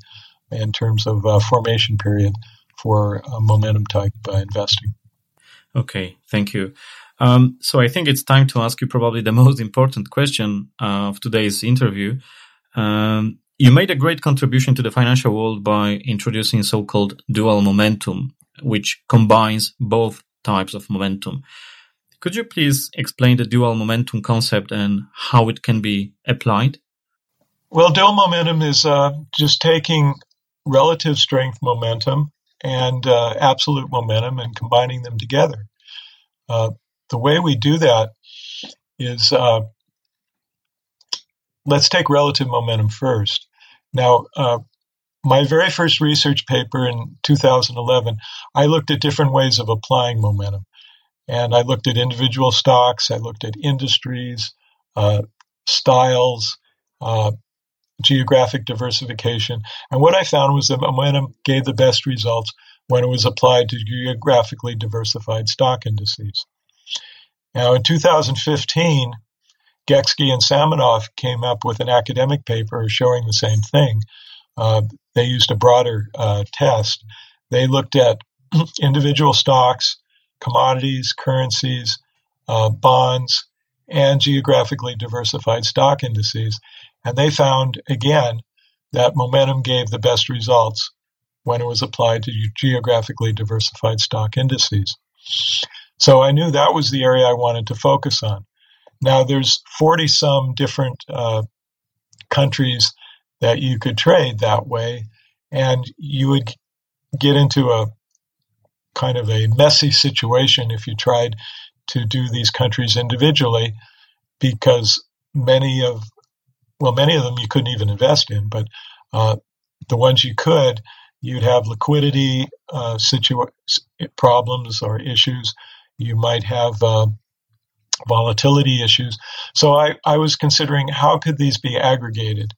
in terms of uh, formation period for momentum type investing. Okay, thank you. Um, so I think it's time to ask you probably the most important question uh, of today's interview. Um, you made a great contribution to the financial world by introducing so-called dual momentum, which combines both types of momentum. Could you please explain the dual momentum concept and how it can be applied? Well, dual momentum is uh, just taking relative strength momentum and uh, absolute momentum and combining them together. Uh, the way we do that is uh, let's take relative momentum first. Now, uh, my very first research paper in 2011, I looked at different ways of applying momentum. And I looked at individual stocks, I looked at industries, uh, styles, uh, geographic diversification. And what I found was that momentum gave the best results when it was applied to geographically diversified stock indices. Now, in 2015, Geczy and Samonov came up with an academic paper showing the same thing. Uh, they used a broader uh, test. They looked at individual stocks, commodities, currencies, uh, bonds, and geographically diversified stock indices. And they found, again, that momentum gave the best results when it was applied to geographically diversified stock indices. So I knew that was the area I wanted to focus on. Now there's 40 some different uh, countries that you could trade that way, and you would get into a kind of a messy situation if you tried to do these countries individually, because many of well, many of them you couldn't even invest in, but uh, the ones you could, you'd have liquidity uh, situa- problems or issues. You might have uh, volatility issues. So I, I was considering how could these be aggregated.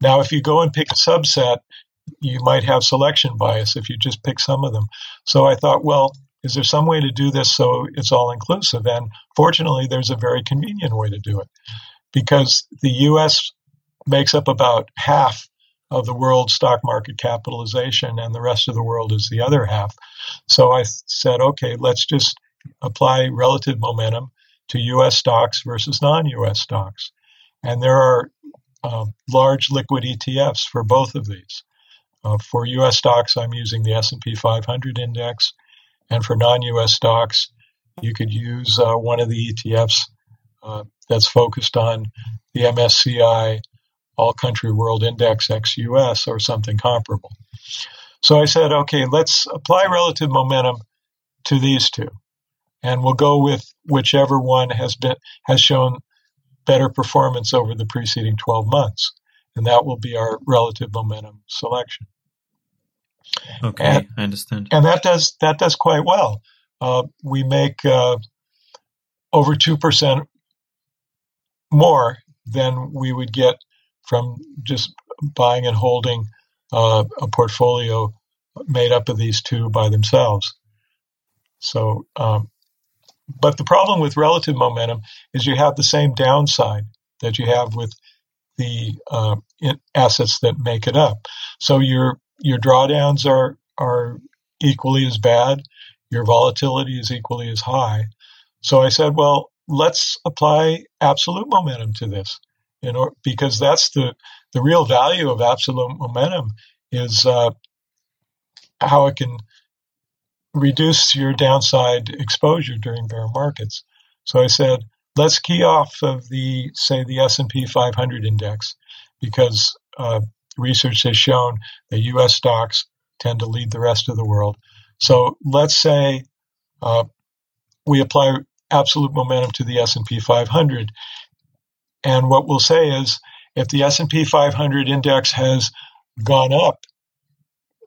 Now, if you go and pick a subset, you might have selection bias if you just pick some of them. So I thought, well, is there some way to do this so it's all inclusive? And fortunately, there's a very convenient way to do it because the U.S. makes up about half of the world stock market capitalization and the rest of the world is the other half. So I said, okay, let's just apply relative momentum to U.S. stocks versus non-U.S. stocks. And there are uh, large liquid ETFs for both of these. Uh, for U.S. stocks, I'm using the S&P 500 index, and for non-U.S. stocks, you could use uh, one of the ETFs uh, that's focused on the MSCI All Country World Index ex-US or something comparable. So I said, okay, let's apply relative momentum to these two and we'll go with whichever one has been has shown better performance over the preceding 12 months and that will be our relative momentum selection. Okay and, i understand. and that does that does quite well. Uh, we make uh, over 2% more than we would get from just buying and holding uh, a portfolio made up of these two by themselves. So um, but the problem with relative momentum is you have the same downside that you have with the uh, assets that make it up. So your your drawdowns are are equally as bad. Your volatility is equally as high. So I said, well, let's apply absolute momentum to this, you know, because that's the the real value of absolute momentum is uh, how it can reduce your downside exposure during bear markets. So I said, let's key off of the, say, the S&P 500 index because uh, research has shown that U.S. stocks tend to lead the rest of the world. So let's say uh, we apply absolute momentum to the S&P 500, and what we'll say is if the S&P 500 index has gone up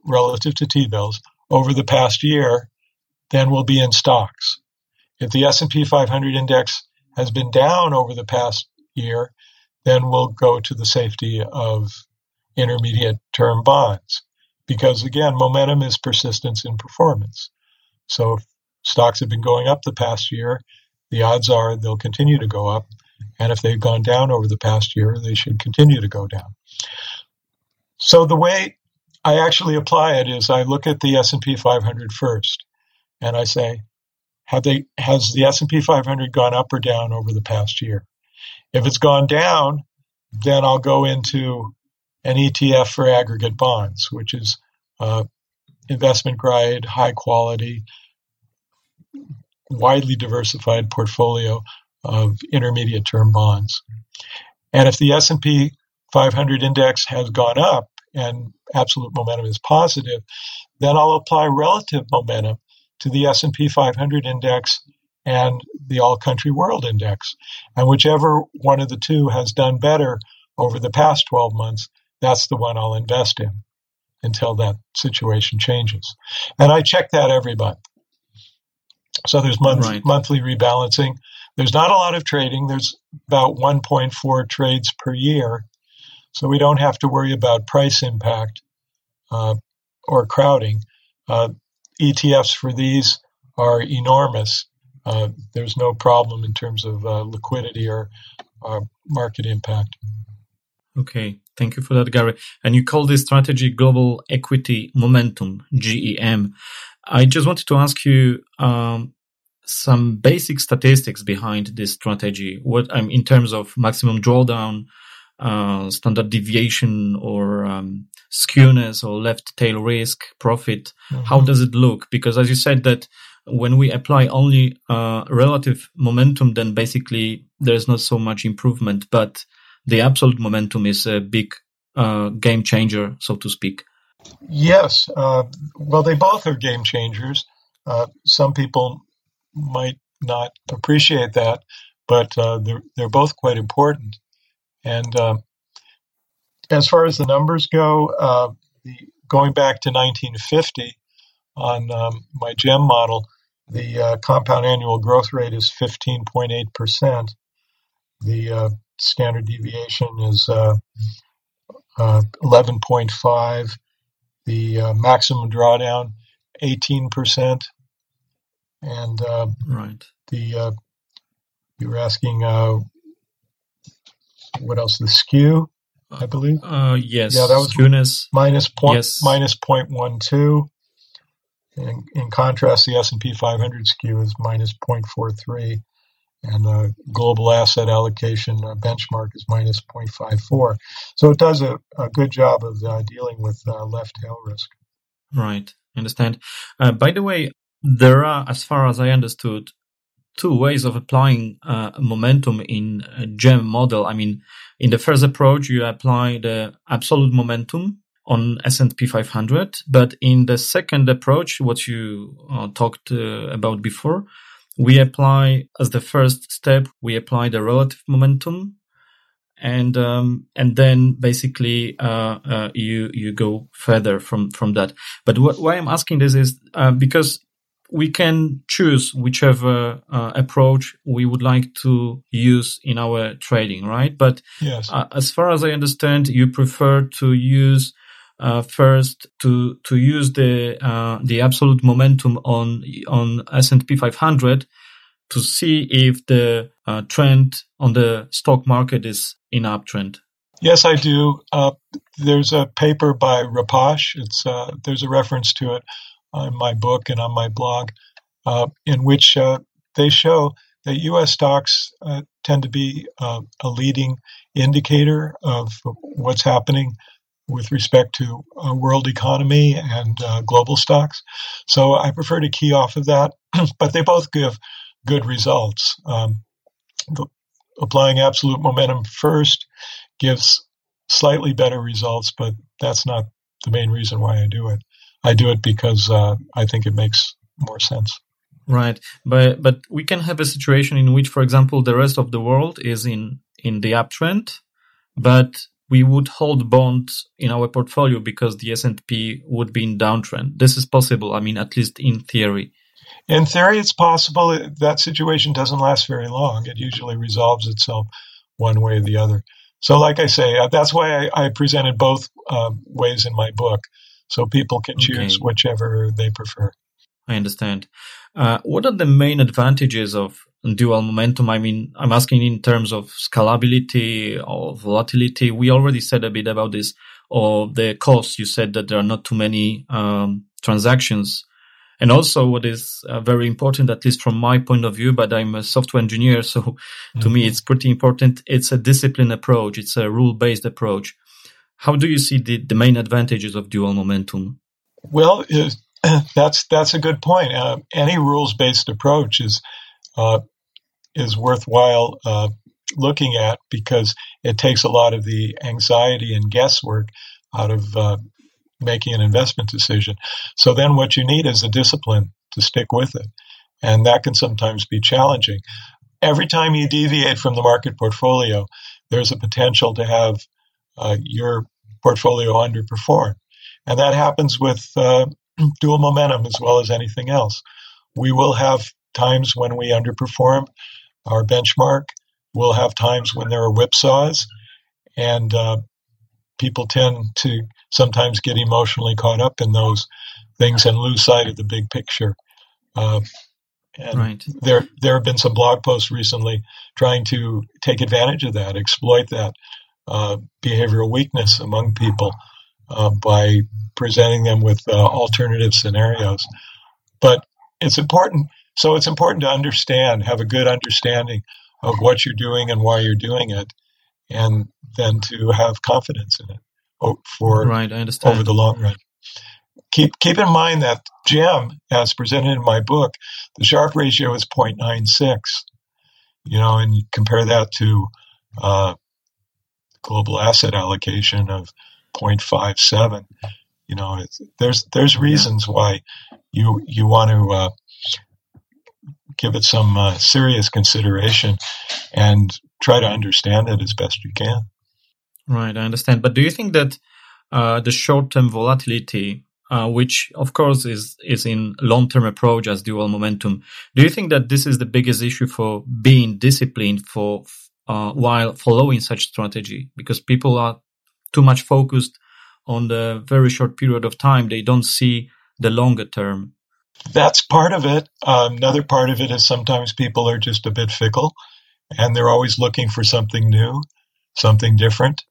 relative to T-bills over the past year, then we'll be in stocks. If the S&P 500 index has been down over the past year, then we'll go to the safety of intermediate term bonds. Because again, momentum is persistence in performance. So if stocks have been going up the past year, the odds are they'll continue to go up. And if they've gone down over the past year, they should continue to go down. So the way I actually apply it is I look at the S&P 500 first and I say, have they, has the S&P 500 gone up or down over the past year? If it's gone down, then I'll go into an ETF for aggregate bonds, which is uh, investment grade, high quality, widely diversified portfolio of intermediate term bonds. And if the S&P 500 index has gone up and absolute momentum is positive, then I'll apply relative momentum to the S&P 500 index and the all country world index. And whichever one of the two has done better over the past 12 months, that's the one I'll invest in until that situation changes. And I check that every month. So there's month, right. monthly rebalancing. There's not a lot of trading. There's about 1.4 trades per year. So we don't have to worry about price impact uh, or crowding. Uh, ETFs for these are enormous. Uh, there's no problem in terms of uh, liquidity or uh, market impact. Okay, thank you for that, Gary. And you call this strategy Global Equity Momentum, GEM. I just wanted to ask you um, some basic statistics behind this strategy. What um, in terms of maximum drawdown, uh, standard deviation, or um, skewness, or left tail risk, profit. Mm-hmm. How does it look? Because as you said that when we apply only uh, relative momentum, then basically there's not so much improvement, but the absolute momentum is a big uh, game changer, so to speak. Yes. Uh, well, they both are game changers. Uh, some people might not appreciate that, but uh, they're, they're both quite important. And um, as far as the numbers go, uh, the, going back to 1950 on um, my GEM model, the uh, compound annual growth rate is 15.8%. The standard deviation is 11.5 the uh, maximum drawdown 18% and uh, right. the uh, you were asking uh, what else the skew i believe uh, yes yeah that was skewness minus point yes. minus 0.12 in, in contrast the s&p 500 skew is minus 0.43 and the global asset allocation uh, benchmark is minus 0.54. So it does a, a good job of uh, dealing with uh, left tail risk. Right, understand. Uh, by the way, there are, as far as I understood, two ways of applying uh, momentum in a GEM model. I mean, in the first approach, you apply the absolute momentum on S&P 500, but in the second approach, what you uh, talked about before, we apply as the first step we apply the relative momentum and um, and then basically uh, uh, you you go further from from that but what, why i'm asking this is uh, because we can choose whichever uh, approach we would like to use in our trading right but yes. Uh, as far as i understand you prefer to use uh, first to to use the uh, the absolute momentum on on S&P 500 to see if the uh, trend on the stock market is in uptrend. Yes, I do. Uh, there's a paper by Rapach. It's uh, there's a reference to it in my book and on my blog, uh, in which they show that U.S. stocks tend to be a leading indicator of what's happening with respect to uh, world economy and uh, global stocks. So I prefer to key off of that, but they both give good results. Um, the, applying absolute momentum first gives slightly better results, but that's not the main reason why I do it. I do it because uh, I think it makes more sense. Right, but but we can have a situation in which, for example, the rest of the world is in in the uptrend, but we would hold bonds in our portfolio because the S&P would be in downtrend. This is possible. I mean, at least in theory. In theory, it's possible. That situation doesn't last very long. It usually resolves itself one way or the other. So, like I say, uh, that's why I, I presented both uh, ways in my book, so people can choose okay. whichever they prefer. I understand. Uh, what are the main advantages of dual momentum? I mean, I'm asking in terms of scalability or volatility. We already said a bit about this. or the costs. You said that there are not too many um, transactions. And also what is uh, very important, at least from my point of view, but I'm a software engineer. So mm-hmm. to me, mm-hmm. it's pretty important. It's a discipline approach. It's a rule based approach. How do you see the, the main advantages of dual momentum? Well, that's, that's a good point. Uh, any rules based approach is, uh, is worthwhile, uh, looking at because it takes a lot of the anxiety and guesswork out of uh, making an investment decision. So then what you need is a discipline to stick with it. And that can sometimes be challenging. Every time you deviate from the market portfolio, there's a potential to have uh, your portfolio underperform. And that happens with uh, dual momentum as well as anything else. We will have times when we underperform our benchmark. We'll have times when there are whipsaws. And uh, people tend to sometimes get emotionally caught up in those things and lose sight of the big picture. Uh, and right. there, there have been some blog posts recently trying to take advantage of that, exploit that behavioral weakness among people uh, by presenting them with uh, alternative scenarios. But it's important. So it's important to understand, have a good understanding of what you're doing and why you're doing it, and then to have confidence in it for right, I understand. over the long run. Keep keep in mind that GEM, as presented in my book, the Sharpe ratio is 0.96. You know, and you compare that to uh, global asset allocation of 0.57. You know, there's there's reasons why you you want to uh, give it some uh, serious consideration and try to understand it as best you can. Right, I understand. But do you think that uh, the short-term volatility, uh, which of course is is in long-term approach as dual momentum, do you think that this is the biggest issue for being disciplined for uh, while following such strategy? Because people are too much focused on the very short period of time; they don't see the longer term. That's part of it. Um, another part of it is sometimes people are just a bit fickle, and they're always looking for something new, something different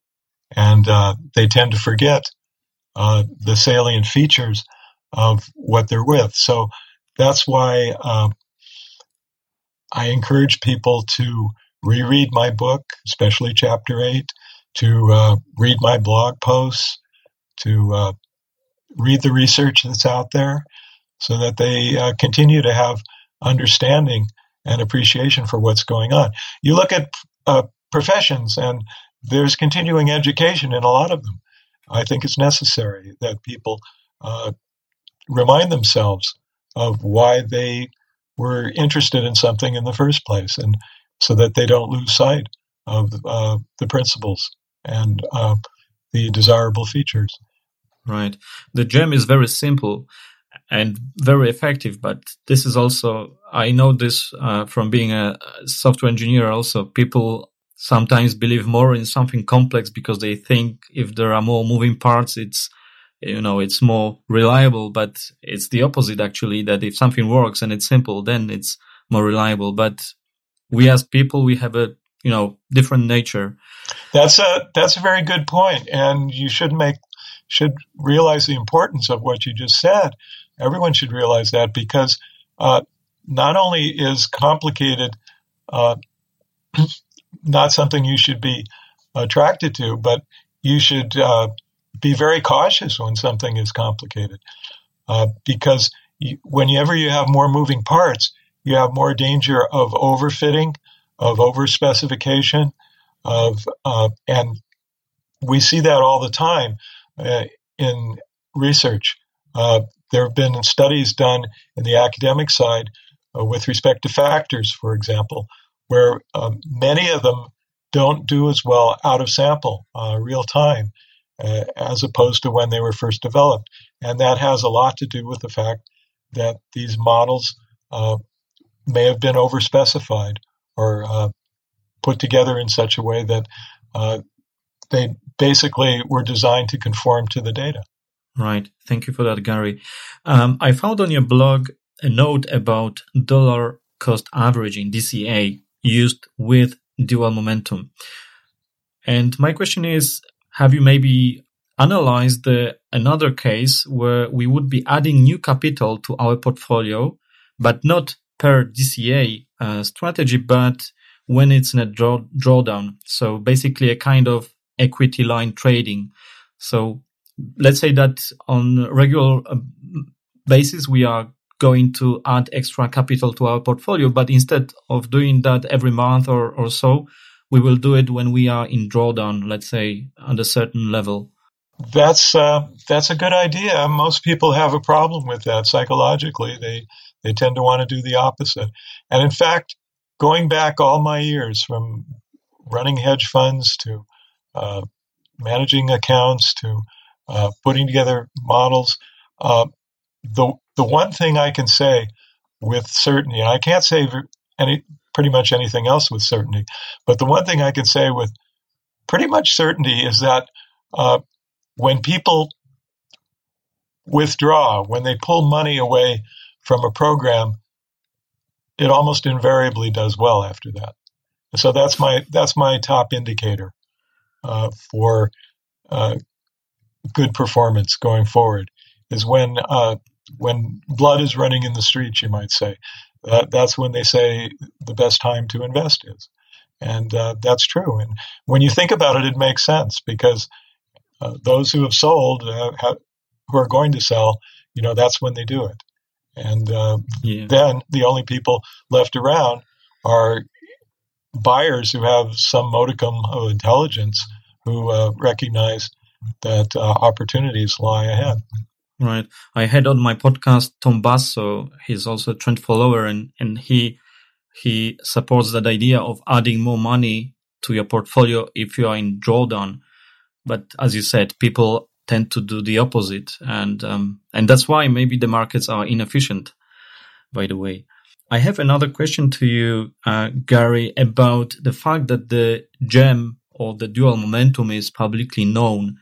and uh, they tend to forget uh, the salient features of what they're with. So that's why uh, I encourage people to reread my book, especially chapter eight, to uh, read my blog posts, to uh, read the research that's out there, so that they uh, continue to have understanding and appreciation for what's going on. You look at professions and there's continuing education in a lot of them. I think it's necessary that people uh, remind themselves of why they were interested in something in the first place, and so that they don't lose sight of uh, the principles and uh, the desirable features. Right. The GEM is very simple and very effective, but this is also, I know this uh, from being a software engineer also, people sometimes believe more in something complex because they think if there are more moving parts, it's, you know, it's more reliable, but it's the opposite actually, that if something works and it's simple, then it's more reliable. But we as people, we have a, you know, different nature. That's a, that's a very good. And you should make, should realize the importance of what you just said. Everyone should realize that because, uh, not only is complicated, uh, not something you should be attracted to, but you should uh, be very cautious when something is complicated. Uh, because you, whenever you have more moving parts, you have more danger of overfitting, of overspecification, of uh, and we see that all the time uh, in research. Uh, there have been studies done in the academic side uh, with respect to factors, for example, where um, many of them don't do as well out of sample, uh, real time, uh, as opposed to when they were first developed. And that has a lot to do with the fact that these models uh, may have been overspecified or uh, put together in such a way that uh, they basically were designed to conform to the data. Right. Thank you for that, Gary. Um, I found on your blog a note about dollar cost averaging, DCA, used with dual momentum. And my question is, have you maybe analyzed another case where we would be adding new capital to our portfolio, but not per DCA uh, strategy, but when it's in a draw, drawdown. So basically a kind of equity line trading. So let's say that on regular uh, basis, we are going to add extra capital to our portfolio, but instead of doing that every month or, or so, we will do it when we are in drawdown, let's say at a certain level. That's uh, that's a good idea. Most people have a problem with that psychologically. They they tend to want to do the opposite. And in fact, going back all my years from running hedge funds to uh, managing accounts to uh, putting together models, uh, the the one thing I can say with certainty, and I can't say any pretty much anything else with certainty, but the one thing I can say with pretty much certainty is that uh, when people withdraw, when they pull money away from a program, it almost invariably does well after that. So that's my that's my top indicator uh, for uh, good performance going forward is when uh, when blood is running in the streets, you might say. that's when they say the best time to invest is, and uh, that's true. And when you think about it, it makes sense because uh, those who have sold, uh, have, who are going to sell, you know, that's when they do it. And uh, yeah. then the only people left around are buyers who have some modicum of intelligence who uh, recognize that uh, opportunities lie ahead. Right. I had on my podcast Tom Basso. He's also a trend follower, and and he he supports that idea of adding more money to your portfolio if you are in drawdown. But as you said, people tend to do the opposite, and um, and that's why maybe the markets are inefficient. By the way, I have another question to you, uh, Gary, about the fact that the gem or the dual momentum is publicly known.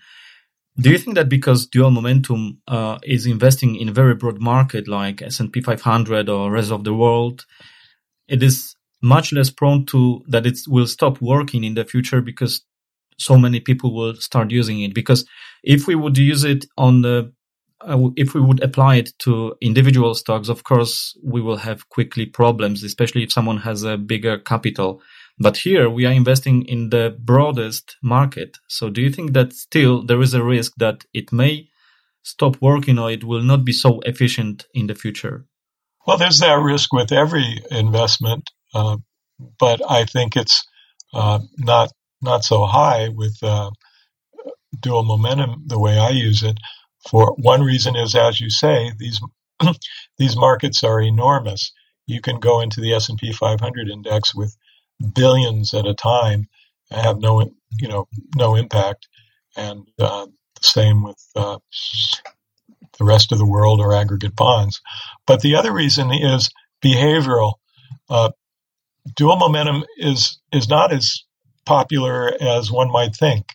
Do you think that because dual momentum uh, is investing in a very broad market like S&P 500 or rest of the world, it is much less prone to that it will stop working in the future because so many people will start using it because if we would use it on the uh, if we would apply it to individual stocks of course we will have quickly problems especially if someone has a bigger capital. But here we are investing in the broadest market. So do you think that still there is a risk that it may stop working or it will not be so efficient in the future? Well there's that risk with every investment uh, but i think it's uh, not not so high with uh, dual momentum the way I use it. For one reason is, as you say, these these markets are enormous. You can go into the S and P 500 index with billions at a time and have no, you know, no impact. And uh, the same with uh, the rest of the world or aggregate bonds. But the other reason is behavioral. Uh, dual momentum is is not as popular as one might think.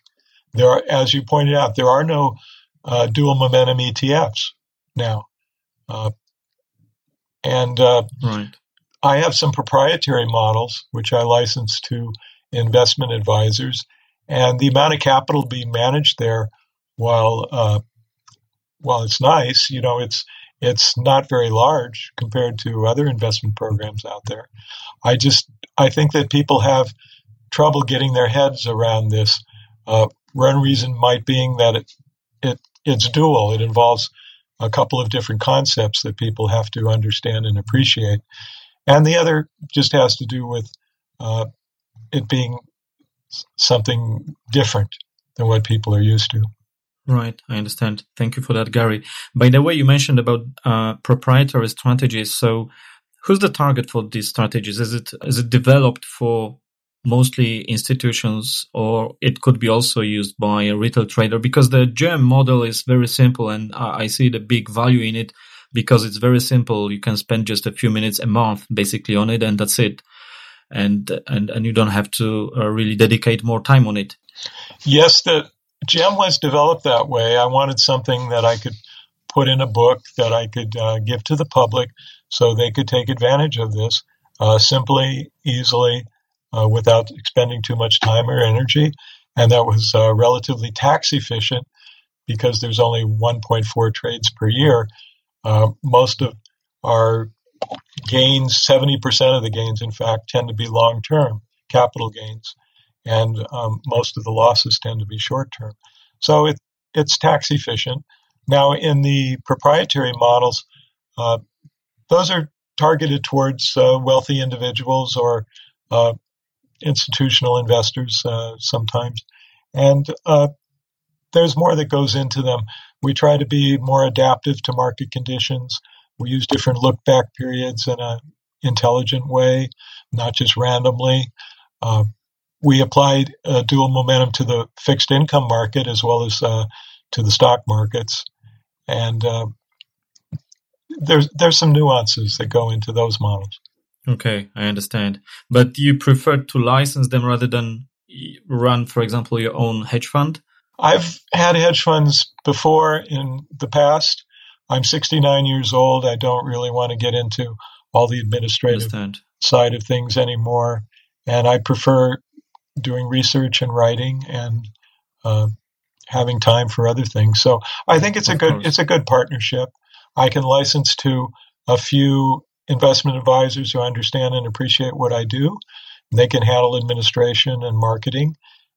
There are, as you pointed out, there are no uh, dual momentum ETFs now. Uh, and uh, right. I have some proprietary models, which I license to investment advisors. And the amount of capital being managed there, while uh, while it's nice, you know, it's it's not very large compared to other investment programs out there. I just I think that people have trouble getting their heads around this. Uh, one reason might being that it, it it's dual. It involves a couple of different concepts that people have to understand and appreciate, and the other just has to do with uh, it being something different than what people are used to. Right, I understand. Thank you for that, Gary. By the way, you mentioned about uh, proprietary strategies. So, who's the target for these strategies? Is it is it developed for mostly institutions or it could be also used by a retail trader because the gem model is very simple and I see the big value in it because it's very simple. You can spend just a few minutes a month basically on it and that's it. And, and, and you don't have to uh, really dedicate more time on it. Yes, the gem was developed that way. I wanted something that I could put in a book that I could uh, give to the public so they could take advantage of this uh, simply, easily, uh, without expending too much time or energy. And that was uh, relatively tax efficient because there's only 1.4 trades per year. Uh, most of our gains, 70% of the gains, in fact, tend to be long term capital gains, and um, most of the losses tend to be short term. So it, it's tax efficient. Now, in the proprietary models, uh, those are targeted towards uh, wealthy individuals or uh, institutional investors uh, sometimes. And uh, there's more that goes into them. We try to be more adaptive to market conditions. We use different look back periods in an intelligent way, not just randomly. Uh, we applied uh, dual momentum to the fixed income market as well as uh, to the stock markets, and uh, there's there's some nuances that go into those models. Okay, I understand. But you prefer to license them rather than run, for example, your own hedge fund? I've had hedge funds before in the past. I'm 69 years old. I don't really want to get into all the administrative side of things anymore. And I prefer doing research and writing and uh, having time for other things. So I think it's of a good course. it's a good partnership. I can license to a few investment advisors who understand and appreciate what I do. They can handle administration and marketing,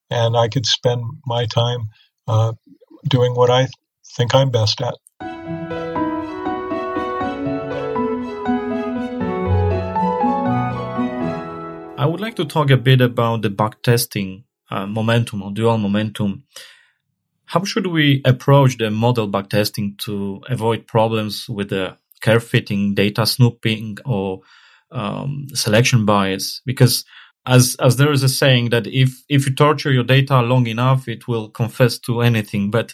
and I could spend my time uh, doing what I think I'm best at. I would like to talk a bit about the backtesting uh, momentum or dual momentum. How should we approach the model backtesting to avoid problems with the curve fitting, data snooping, or um, selection bias? Because as as there is a saying that if if you torture your data long enough, it will confess to anything. But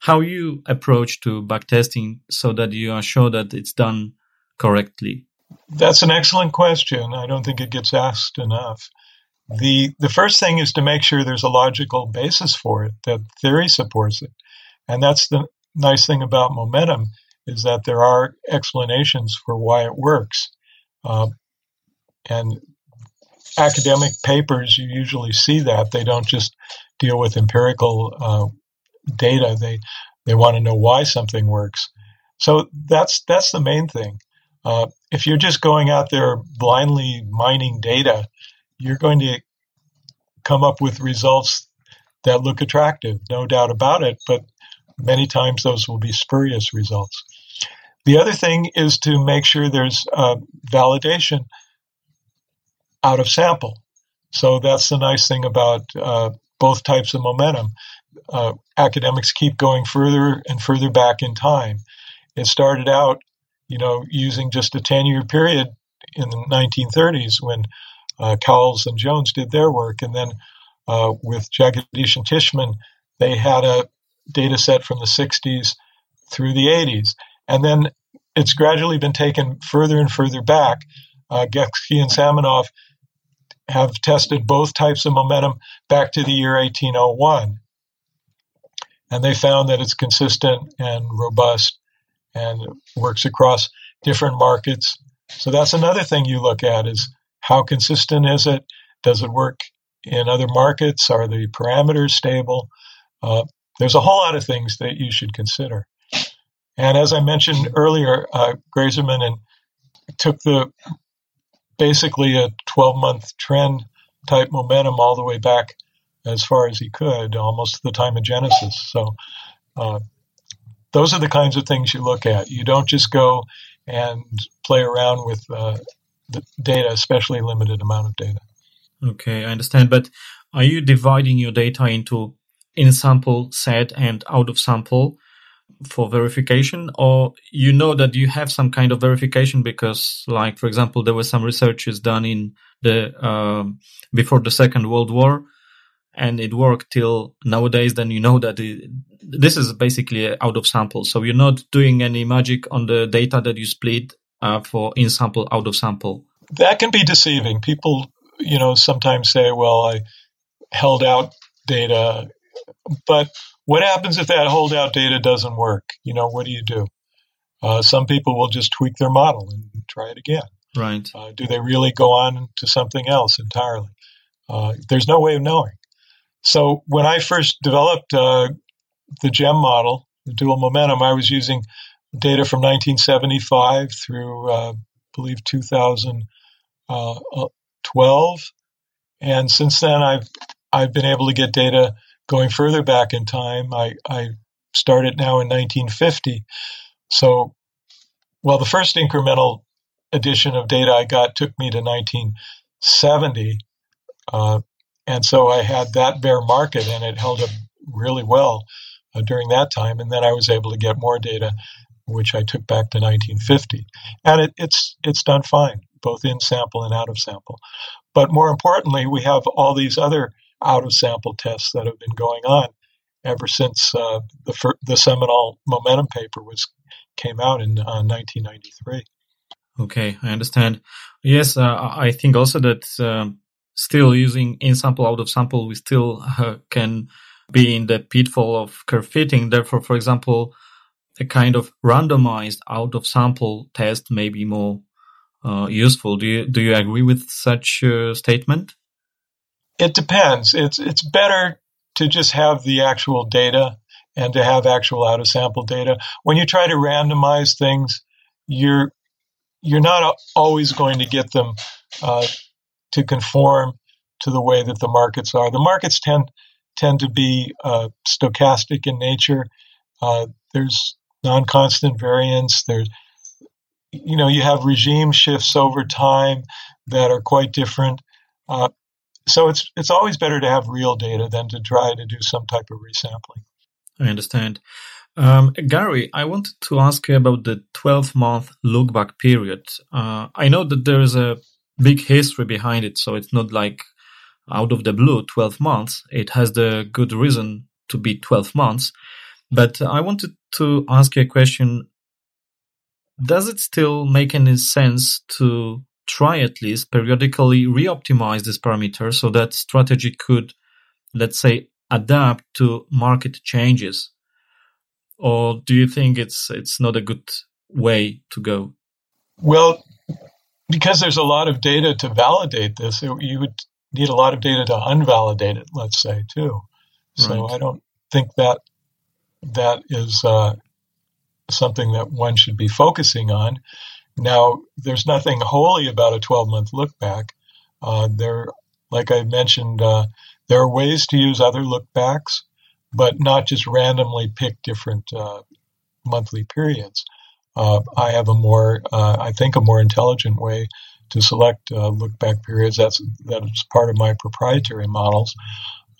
how you approach to backtesting so that you are sure that it's done correctly? That's an excellent question. I don't think it gets asked enough. The the first thing is to make sure there's a logical basis for it, that theory supports it. And that's the nice thing about momentum is that there are explanations for why it works. Uh, and academic papers, you usually see that they don't just deal with empirical uh, data; they they want to know why something works. So that's that's the main thing. Uh, if you're just going out there blindly mining data, you're going to come up with results that look attractive, no doubt about it. But many times those will be spurious results. The other thing is to make sure there's uh, validation out of sample. So that's the nice thing about uh, both types of momentum. Uh, academics keep going further and further back in time. It started out, you know, using just a 10 year period in the 1930s when uh, Cowles and Jones did their work. And then uh, with Jegadeesh and Titman, they had a data set from the 60s through the 80s. And then it's gradually been taken further and further back. Uh, and Samonov have tested both types of momentum back to the year 1801. And they found that it's consistent and robust and works across different markets. So that's another thing you look at is how consistent is it? Does it work in other markets? Are the parameters stable? Uh, there's a whole lot of things that you should consider. And as I mentioned earlier, uh, Greyserman and took the basically a 12 month trend type momentum all the way back as far as he could, almost to the time of Genesis. So uh, those are the kinds of things you look at. You don't just go and play around with uh, the data, especially limited amount of data. Okay, I understand. But are you dividing your data into in sample set and out of sample? for verification? Or you know that you have some kind of verification because like for example there were some researches done in the um, before the second world war and it worked till nowadays then you know that it, this is basically out of sample. So you're not doing any magic on the data that you split uh, for in sample out of sample. That can be deceiving. People you know sometimes say well i held out data but what happens if that holdout data doesn't work? You know, what do you do? Uh, some people will just tweak their model and try it again. Right. Uh, do they really go on to something else entirely? Uh, there's no way of knowing. So when I first developed uh, the GEM model, the dual momentum, I was using data from 1975 through, uh, I believe, 2012. And since then, I've I've been able to get data going further back in time. I, I started now in 1950. So, well, the first incremental edition of data I got took me to 1970. Uh, and so I had that bear market and it held up really well uh, during that time. And then I was able to get more data, which I took back to 1950. And it, it's, it's done fine, both in sample and out of sample. But more importantly, we have all these other out of sample tests that have been going on ever since uh, the, the seminal momentum paper was came out in uh, 1993. Okay, I understand. Yes, uh, I think also that um, still using in sample out of sample, we still uh, can be in the pitfall of curve fitting. Therefore, for example, a kind of randomized out of sample test may be more uh, useful. Do you do you agree with such a statement? It depends. It's it's better to just have the actual data and to have actual out of sample data. When you try to randomize things, you're you're not always going to get them uh, to conform to the way that the markets are. The markets tend tend to be uh, stochastic in nature. Uh, there's non-constant variance. There's you know you have regime shifts over time that are quite different. So it's it's always better to have real data than to try to do some type of resampling. I understand. Um, Gary, I wanted to ask you about the 12 month look back period. Uh, I know that there is a big history behind it, so it's not like out of the blue 12 months. It has the good reason to be 12 months. But I wanted to ask you a question. Does it still make any sense to try at least periodically re-optimize this parameter so that strategy could, let's say, adapt to market changes? Or do you think it's it's not a good way to go? Well, because there's a lot of data to validate this, it, you would need a lot of data to unvalidate it. Let's say too. So right. I don't think that that is uh, something that one should be focusing on. Now, there's nothing holy about a 12 month look back. Uh, there, like I mentioned, uh, there are ways to use other look backs, but not just randomly pick different uh, monthly periods. Uh, I have a more, uh, I think, a more intelligent way to select uh, look back periods. That's that is part of my proprietary models.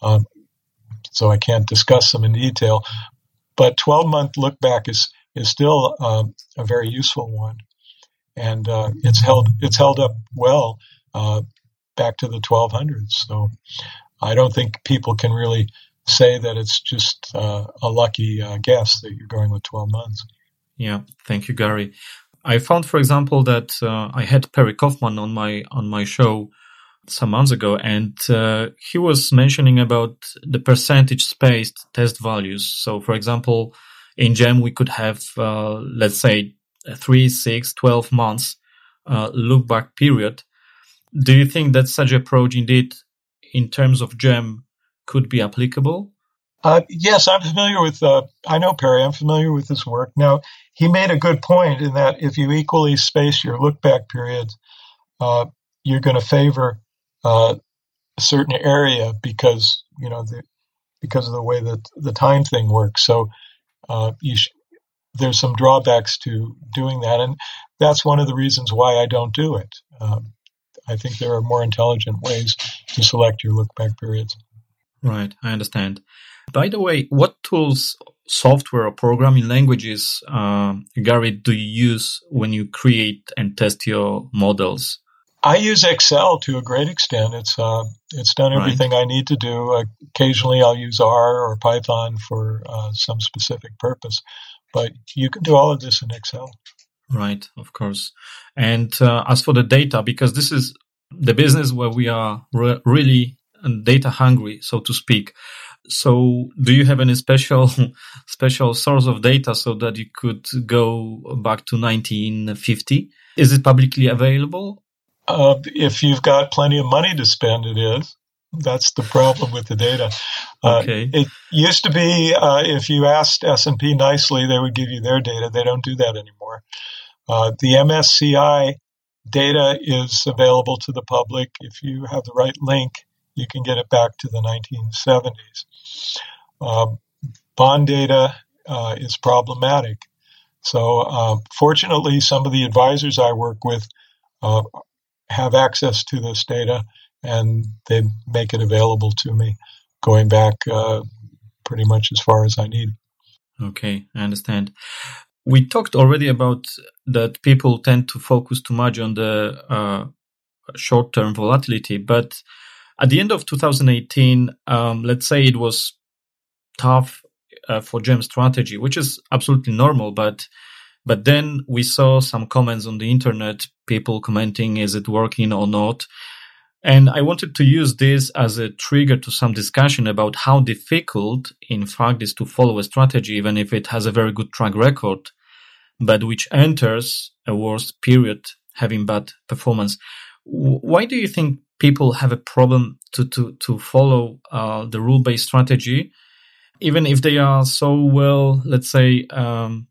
Um, so I can't discuss them in detail. But 12 month look back is is still um, a very useful one and uh, it's held it's held up well uh, back to the 1200s. So I don't think people can really say that it's just uh, a lucky uh, guess that you're going with 12 months. Yeah, thank you, Gary. I found, for example, that uh, I had Perry Kaufman on my on my show some months ago, and uh, he was mentioning about the percentage spaced test values. So, for example, in GEM we could have, let's say, three, six, 12 months uh, look back period. Do you think that such approach indeed, in terms of GEM, could be applicable? Uh, yes, I'm familiar with. Uh, I know Perry. I'm familiar with his work. Now, he made a good point in that if you equally space your look back periods, uh, you're going to favor uh, a certain area because you know the, because of the way that the time thing works. So uh, you sh- there's some drawbacks to doing that, and that's one of the reasons why I don't do it. Um, I think there are more intelligent ways to select your look back periods. Right, I understand. By the way, what tools, software, or programming languages, uh, Gary, do you use when you create and test your models? I use Excel to a great extent. It's uh, it's done everything right. I need to do. Occasionally, I'll use R or Python for uh, some specific purpose, but you can do all of this in Excel. Right, of course. And uh, as for the data, because this is the business where we are re- really data hungry, so to speak. So, do you have any special special source of data so that you could go back to 1950? Is it publicly available? Uh, if you've got plenty of money to spend, it is. That's the problem with the data. Uh. It used to be uh, if you asked S and P nicely, they would give you their data. They don't do that anymore. Uh, the MSCI data is available to the public. If you have the right link, you can get it back to the 1970s. Um, bond data uh, is problematic. So, uh, fortunately, some of the advisors I work with uh, have access to this data and they make it available to me going back uh, pretty much as far as I need. Okay, I understand. We talked already about that people tend to focus too much on the uh, short term volatility, but at the end of 2018, um, let's say it was tough uh, for gem strategy, which is absolutely normal, but but then we saw some comments on the internet, people commenting, is it working or not? And I wanted to use this as a trigger to some discussion about how difficult, in fact, is to follow a strategy, even if it has a very good track record, but which enters a worse period having bad performance. Why do you think people have a problem to, to, to follow uh, the rule based strategy, even if they are so well, let's say, um,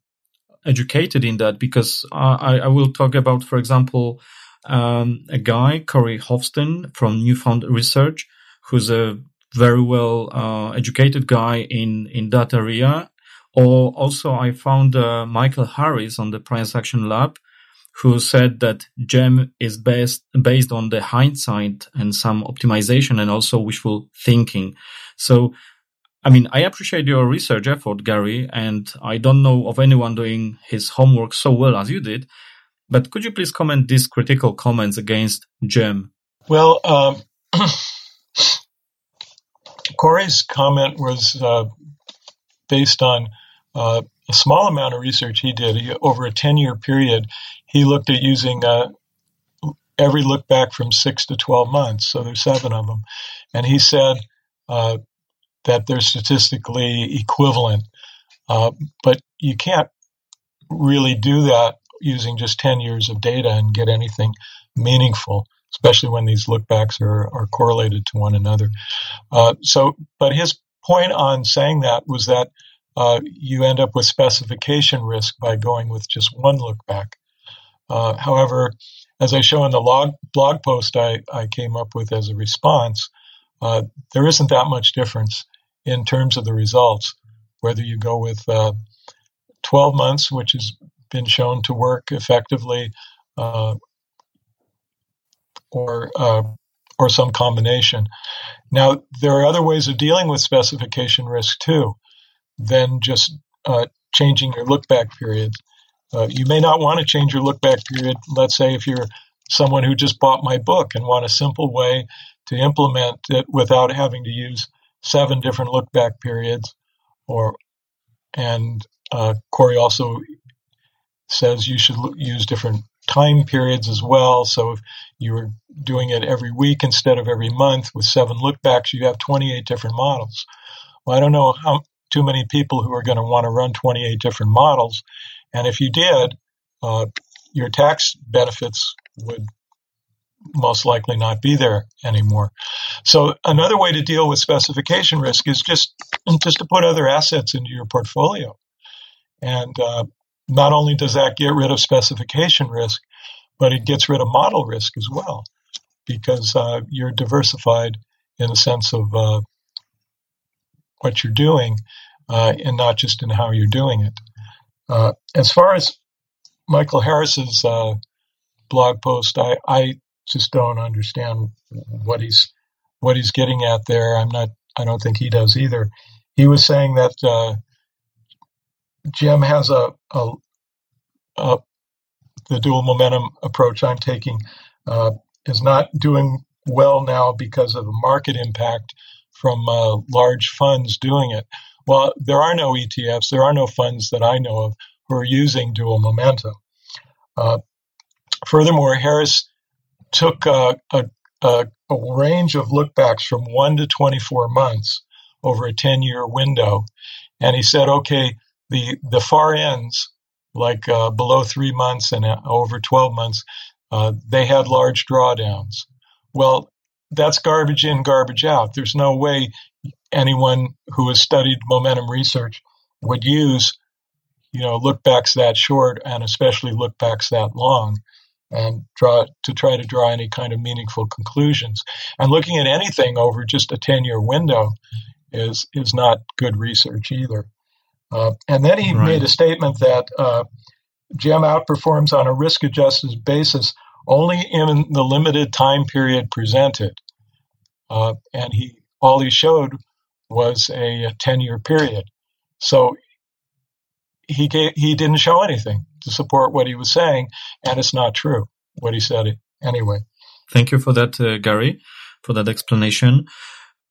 educated in that? Because I, I will talk about, for example, um, a guy, Corey Hoffstein from Newfound Research, who's a very well uh, educated guy in, in that area. Or also, I found uh, Michael Harris on the Price Action Lab, who said that GEM is based based on the hindsight and some optimization and also wishful thinking. So, I mean, I appreciate your research effort, Gary, and I don't know of anyone doing his homework so well as you did. But could you please comment these critical comments against GEM? Well, um, Corey's comment was uh, based on uh, a small amount of research he did he, over a 10 year period. He looked at using uh, every look back from six to 12 months. So there's seven of them. And he said uh, that they're statistically equivalent. Uh, but you can't really do that using just 10 years of data and get anything meaningful, especially when these lookbacks are, are correlated to one another. Uh, so, but his point on saying that was that uh, you end up with specification risk by going with just one look back. Uh, however, as I show in the log, blog post I, I came up with as a response, uh, there isn't that much difference in terms of the results, whether you go with uh, 12 months, which has been shown to work effectively, uh, or uh, or some combination. Now, there are other ways of dealing with specification risk too than just uh, changing your look back period. Uh, you may not want to change your look back period. Let's say if you're someone who just bought my book and want a simple way to implement it without having to use seven different look back periods, or and uh, Corey also says you should use different time periods as well. So if you're doing it every week instead of every month with seven lookbacks, you have 28 different models. Well, I don't know how too many people who are going to want to run 28 different models. And if you did, uh, your tax benefits would most likely not be there anymore. So another way to deal with specification risk is just just to put other assets into your portfolio. And uh, not only does that get rid of specification risk, but it gets rid of model risk as well, because uh, you're diversified in the sense of uh, what you're doing uh, and not just in how you're doing it. Uh, as far as Michael Harris's uh, blog post, I, I just don't understand what he's what he's getting at there. I'm not. I don't think he does either. He was saying that GEM has a, a, a, the dual momentum approach I'm taking uh, is not doing well now because of the market impact from uh, large funds doing it. Well, there are no ETFs, there are no funds that I know of who are using dual momentum. Uh, furthermore, Harris took a, a, a, range of lookbacks from 1 to 24 months over a 10 year window. And he said, okay, the the far ends, like uh, below three months and uh, over 12 months, uh, they had large drawdowns. Well, that's garbage in, garbage out. There's no way anyone who has studied momentum research would use, you know, look backs that short and especially look backs that long and draw to try to draw any kind of meaningful conclusions. And looking at anything over just a 10 year window is, is not good research either. Uh, and then he right. made a statement that uh, GEM outperforms on a risk adjusted basis only in the limited time period presented. Uh, and he all he showed was a 10 year period. So he gave, he didn't show anything to support what he was saying, and it's not true what he said anyway. Thank you for that, uh, Gary, for that explanation.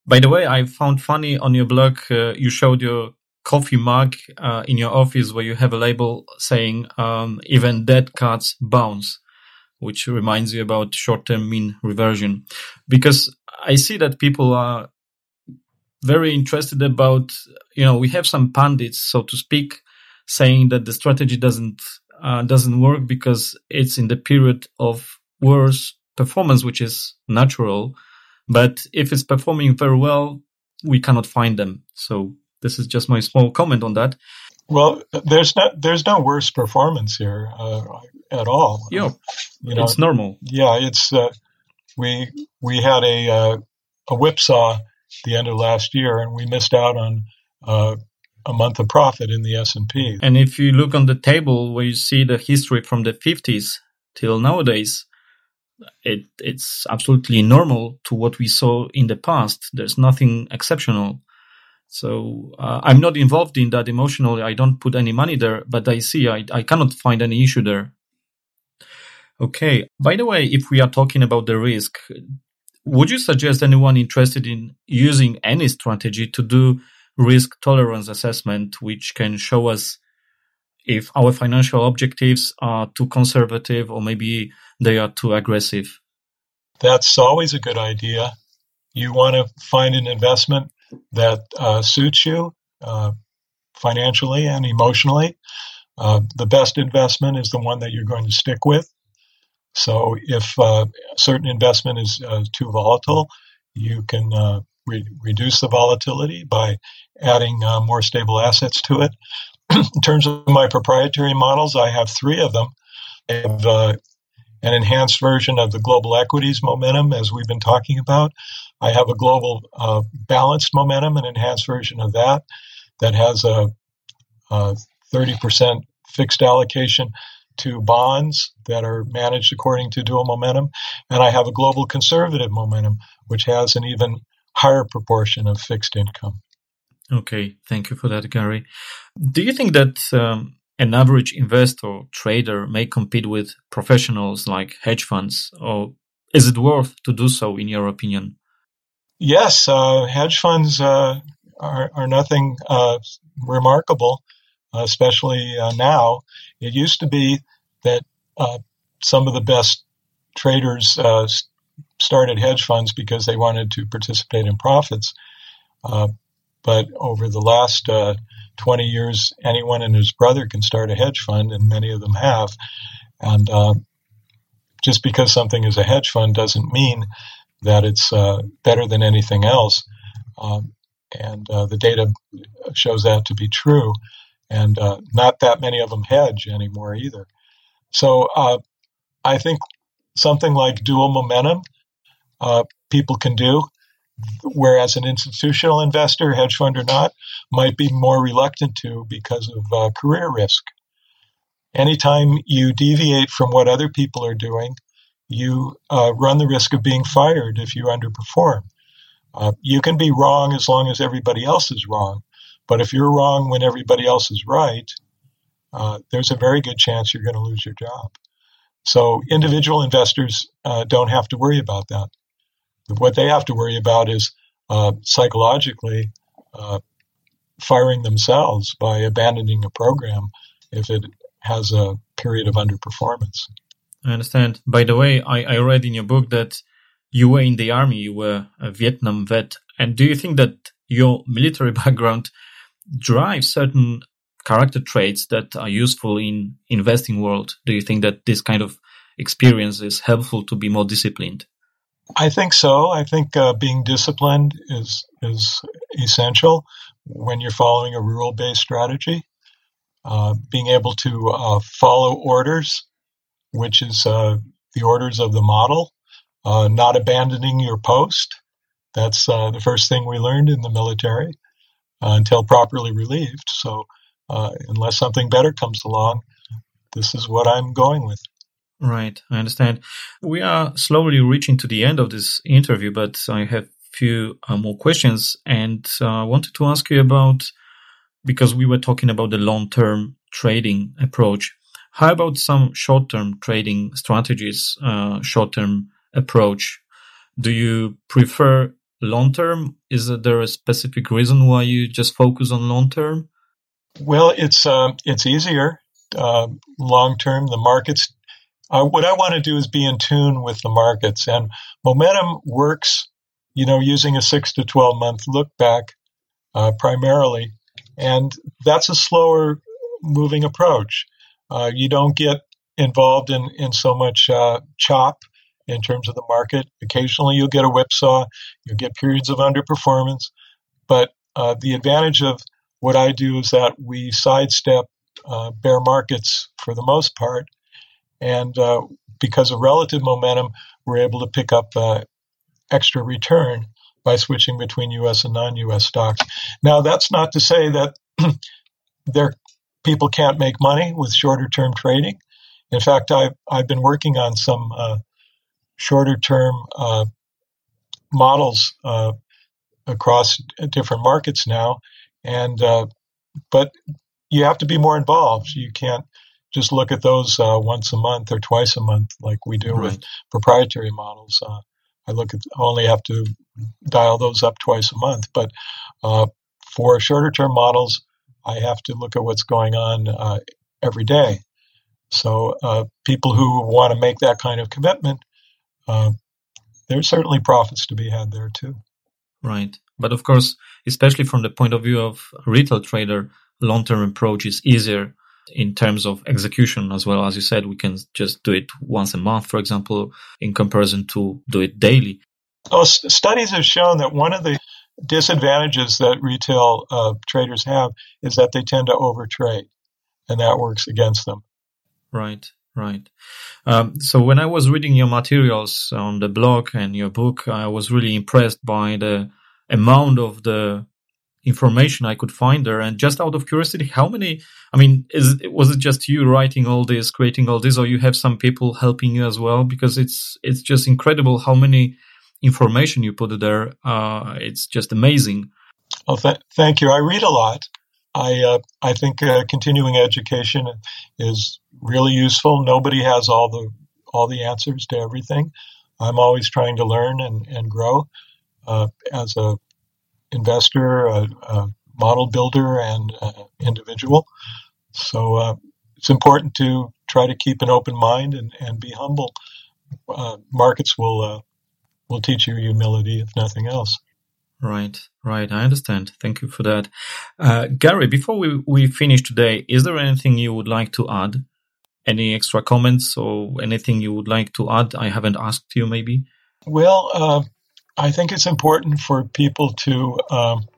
By the way, I found funny on your blog, uh, you showed your coffee mug uh, in your office where you have a label saying um, even dead cats bounce, which reminds you about short-term mean reversion. Because I see that people are very interested about, you know, we have some pundits, so to speak, saying that the strategy doesn't uh, doesn't work because it's in the period of worse performance, which is natural. But if it's performing very well, we cannot find them. So this is just my small comment on that. Well, there's not there's no worse performance here uh, at all. Yeah, you know, it's normal. Yeah, it's uh, we we had a uh, a whipsaw the end of last year, and we missed out on uh, a month of profit in the S&P. And if you look on the table where you see the history from the 50s till nowadays, it, it's absolutely normal to what we saw in the past. There's nothing exceptional. So uh, I'm not involved in that emotionally. I don't put any money there, but I see I, I cannot find any issue there. Okay. By the way, if we are talking about the risk, would you suggest anyone interested in using any strategy to do risk tolerance assessment, which can show us if our financial objectives are too conservative or maybe they are too aggressive. That's always a good idea. You want to find an investment that uh, suits you uh, financially and emotionally. Uh, the best investment is the one that you're going to stick with. So if uh, a certain investment is uh, too volatile, you can uh, re- reduce the volatility by adding uh, more stable assets to it. in terms of my proprietary models, I have three of them. I have uh, an enhanced version of the global equities momentum, as we've been talking about. I have a global uh, balanced momentum, an enhanced version of that, that has a, a 30% fixed allocation to bonds that are managed according to dual momentum. And I have a global conservative momentum, which has an even higher proportion of fixed income. Okay, thank you for that, Gary. Do you think that um, an average investor trader may compete with professionals like hedge funds, or is it worth to do so, in your opinion? Yes, uh, hedge funds uh, are, are, nothing uh, remarkable, especially uh, now. It used to be that uh, some of the best traders uh, started hedge funds because they wanted to participate in profits. But over the last 20 years, anyone and his brother can start a hedge fund, and many of them have. And uh, just because something is a hedge fund doesn't mean that it's uh, better than anything else. Um, and uh, the data shows that to be true. And uh, not that many of them hedge anymore either. So I think something like dual momentum uh, people can do, whereas an institutional investor, hedge fund or not, might be more reluctant to because of uh, career risk. Anytime you deviate from what other people are doing, you uh, run the risk of being fired if you underperform. Uh, you can be wrong as long as everybody else is wrong, but if you're wrong when everybody else is right, uh, there's a very good chance you're going to lose your job. So individual investors uh, don't have to worry about that. What they have to worry about is uh, psychologically uh, firing themselves by abandoning a program if it has a period of underperformance. I understand. By the way, I, I read in your book that you were in the army, you were a Vietnam vet. And do you think that your military background drives certain character traits that are useful in investing world? Do you think that this kind of experience is helpful to be more disciplined? I think so. I think uh, being disciplined is is essential when you're following a rule based strategy. Uh, being able to uh, follow orders, which is uh, the orders of the model, uh, not abandoning your post. That's uh, the first thing we learned in the military until properly relieved. So, unless something better comes along, this is what I'm going with. Right, I understand. We are slowly reaching to the end of this interview, but I have few uh, more questions and I uh, wanted to ask you about because we were talking about the long-term trading approach. How about some short-term trading strategies, uh, short-term approach? Do you prefer long-term? Is there a specific reason why you just focus on long-term? Well, it's uh, it's easier uh, long-term. The markets. Uh, what I want to do is be in tune with the markets, and momentum works. You know, using a six to twelve month look back uh, primarily, and that's a slower moving approach. Uh, you don't get involved in, in so much uh, chop in terms of the market. Occasionally you'll get a whipsaw, you'll get periods of underperformance. But uh, the advantage of what I do is that we sidestep uh, bear markets for the most part. And uh, because of relative momentum, we're able to pick up uh, extra return by switching between U.S. and non-U.S. stocks. Now, that's not to say that there people can't make money with shorter-term trading. In fact, I've I've been working on some uh, shorter-term uh, models uh, across different markets now, and uh, but you have to be more involved. You can't just look at those uh, once a month or twice a month like we do right. with proprietary models. Uh, I look at only have to dial those up twice a month. But uh, for shorter term models, I have to look at what's going on uh, every day. So uh, people who want to make that kind of commitment, uh, there's certainly profits to be had there too. Right. But of course, especially from the point of view of a retail trader, long term approach is easier in terms of execution as well. As you said, we can just do it once a month, for example, in comparison to do it daily. Well, studies have shown that one of the disadvantages that retail uh, traders have is that they tend to overtrade, and that works against them. Right, right. Um, so when I was reading your materials on the blog and your book, I was really impressed by the amount of the information I could find there. And just out of curiosity, how many? I mean, is was it just you writing all this, creating all this, or you have some people helping you as well? Because it's it's just incredible how many information you put there. Uh, it's just amazing. Well, th- thank you. I read a lot. I uh, I think uh, continuing education is really useful. Nobody has all the all the answers to everything. I'm always trying to learn and, and grow uh, as a investor, a, a model builder, and individual. So uh, it's important to try to keep an open mind and, and be humble. Uh, markets will uh, will teach you humility, if nothing else. Right, right. I understand. Thank you for that. Uh, Gary, before we, we finish today, is there anything you would like to add? Any extra comments or anything you would like to add? I haven't asked you, maybe. Well, uh, I think it's important for people to um,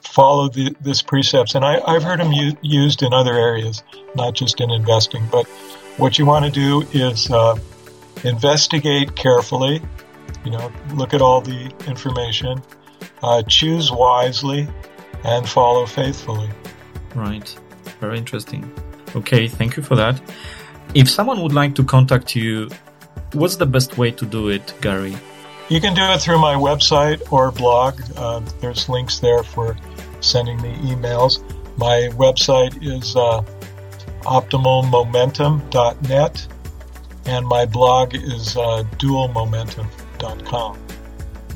follow the, this precepts, and I, have heard them u- used in other areas, not just in investing. But what you want to do is uh, investigate carefully. You know, look at all the information, uh, choose wisely, and follow faithfully. Right. Very interesting. Okay, thank you for that. If someone would like to contact you, what's the best way to do it, Gary? You can do it through my website or blog. Uh, there's links there for sending me emails. My website is uh, optimalmomentum.net, and my blog is uh, dualmomentum.com.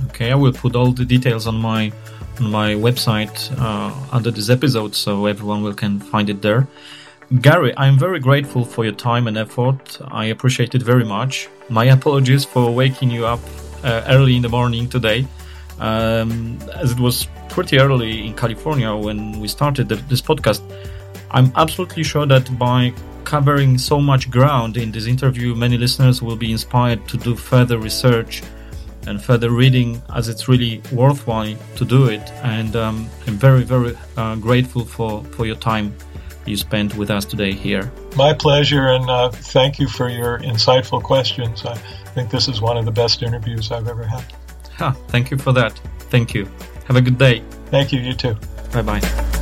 Okay, I will put all the details on my on my website uh, under this episode, so everyone will can find it there. Gary, I'm very grateful for your time and effort. I appreciate it very much. My apologies for waking you up early in the morning today, um, as it was pretty early in California when we started the, this podcast. I'm absolutely sure that by covering so much ground in this interview, many listeners will be inspired to do further research and further reading as it's really worthwhile to do it. And um, I'm very, very uh, grateful for, for your time you spent with us today here. My pleasure, and uh, thank you for your insightful questions. Think this is one of the best interviews I've ever had. Ha, thank you for that. Thank you. Have a good day. Thank you, you too. Bye bye.